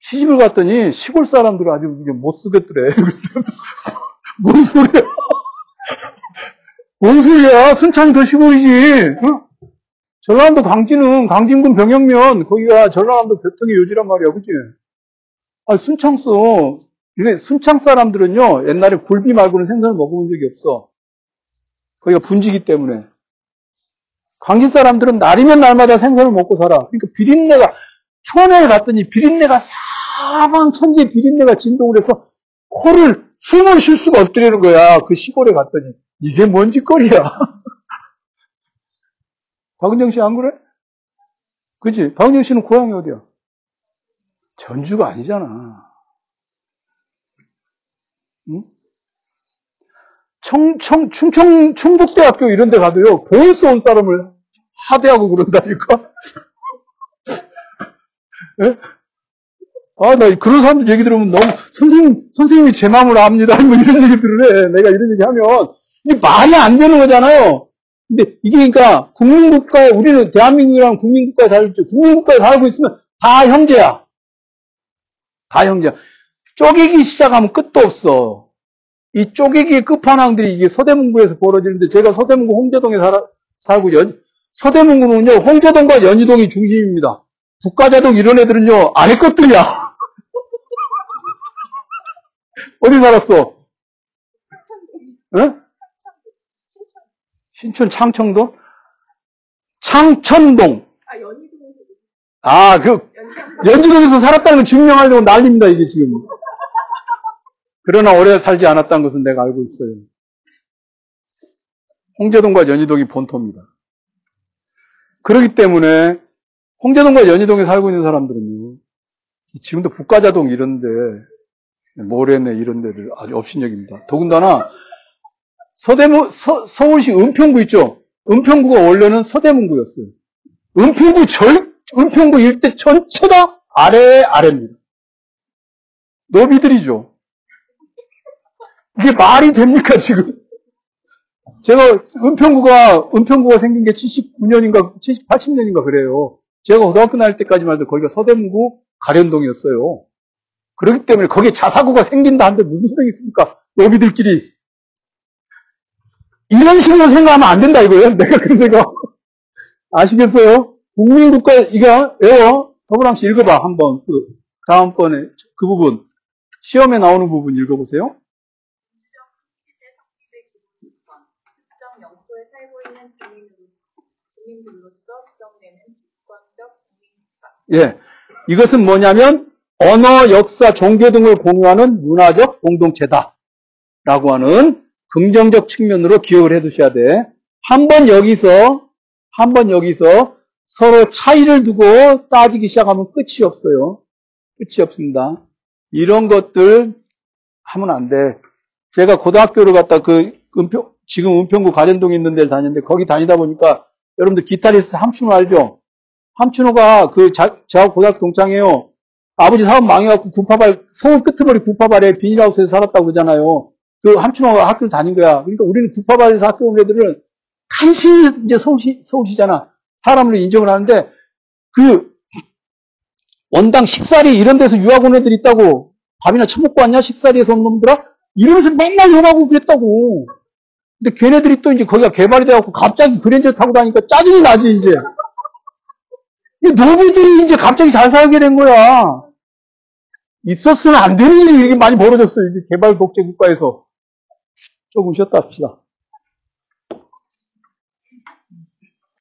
시집을 갔더니 시골 사람들을 아주 못 쓰겠더래. [laughs] 뭔 소리야? 뭔 소리야? 순창이 더 시골이지. 응? 전라남도 강진은 강진군 병영면 거기가 전라남도 교통의 요지란 말이야, 그치? 아, 순창서 이게 순창 사람들은요 옛날에 굴비 말고는 생선을 먹어본 적이 없어. 거기가 분지기 때문에. 강진 사람들은 날이면 날마다 생선을 먹고 살아. 그러니까 비린내가 처음에 갔더니 비린내가 사방 천지 비린내가 진동을 해서 코를 숨을 쉴 수가 없더라는 거야. 그 시골에 갔더니 이게 뭔 짓거리야. [laughs] 박은정 씨 안 그래? 그지? 박은정 씨는 고향이 어디야? 전주가 아니잖아. 응? 청, 청, 충청, 충북대학교 이런 데 가도요, 보에서 온 사람을 하대하고 그런다니까? [laughs] 예? 아, 나 그런 사람들 얘기 들으면 너무, 선생님, 선생님이 제 마음을 압니다. 뭐 이런 얘기들을 해. 내가 이런 얘기 하면, 이게 말이 안 되는 거잖아요. 근데 이게 그러니까 국민국가에 우리는 대한민국이랑 국민국가에 있죠. 국민국가에 살고 있으면 다 형제야. 다 형제야. 쪼개기 시작하면 끝도 없어. 이 쪼개기의 끝판왕들이 이게 서대문구에서 벌어지는데 제가 서대문구 홍제동에 살아, 살고 연, 서대문구는요 홍제동과 연희동이 중심입니다. 북가자동 이런 애들은요 아래 것들이야. 어디 살았어? 응? 신촌 창청동? 창천동. 아, 연희동에서. 아, 그, 연주동에서 살았다는 걸 증명하려고 난립니다, 이게 지금. 그러나 오래 살지 않았다는 것은 내가 알고 있어요. 홍제동과 연희동이 본토입니다. 그렇기 때문에 홍제동과 연희동에 살고 있는 사람들은요, 지금도 북가자동 이런데, 모래내 이런 데들 아주 업신여깁니다. 더군다나, 서대문, 서, 서울시 은평구 있죠? 은평구가 원래는 서대문구였어요. 은평구 절, 은평구 일대 전체가 아래, 아래입니다. 노비들이죠. 이게 말이 됩니까, 지금? 제가 은평구가, 은평구가 생긴 게 79년인가, 70, 80년인가 그래요. 제가 고등학교 다닐 때까지만 해도 거기가 서대문구 가련동이었어요. 그렇기 때문에 거기에 자사구가 생긴다 한데 무슨 소용이 있습니까? 노비들끼리. 이런 식으로 생각하면 안 된다 이거예요. [laughs] 내가 그런 생각. 아시겠어요? 국민국가, 이거, 외워. 더불랑 씨 읽어봐, 한번. 그, 다음번에, 그 부분. 시험에 나오는 부분 읽어보세요. 특정 시대 성립의 기본권, 특정 영토에 살고 있는 주민으로, 주민들로서 규정되는 주권적 국민국가. 예. 이것은 뭐냐면, 언어, 역사, 종교 등을 공유하는 문화적 공동체다. 라고 하는 긍정적 측면으로 기억을 해 두셔야 돼. 한 번 여기서, 한 번 여기서 서로 차이를 두고 따지기 시작하면 끝이 없어요. 끝이 없습니다. 이런 것들 하면 안 돼. 제가 고등학교를 갔다 그 은평, 지금 은평구 가련동에 있는 데를 다녔는데 거기 다니다 보니까 여러분들 기타리스트 함춘호 알죠? 함춘호가 그 자, 저 고등학교 동창이에요. 아버지 사업 망해갖고 구파발, 서울 끄트머리 구파발에 비닐하우스에서 살았다고 그러잖아요. 그 함춘호가 학교를 다닌 거야. 그러니까 우리는 구파발에서 학교 온 애들은 간신히 이제 서울시, 서울시잖아. 사람으로 인정을 하는데 그 원당 식사리 이런 데서 유학 온 애들 있다고 밥이나 처먹고 왔냐 식사리에서 온 놈들아? 이러면서 맨날 욕하고 그랬다고. 근데 걔네들이 또 이제 거기가 개발이 돼갖고 갑자기 그랜저 타고 다니까 짜증이 나지 이제. 이 노비들이 이제 갑자기 잘 살게 된 거야. 있었으면 안 되는 일이 많이 벌어졌어. 이제 개발 독재 국가에서. 조금 쉬었다 합시다.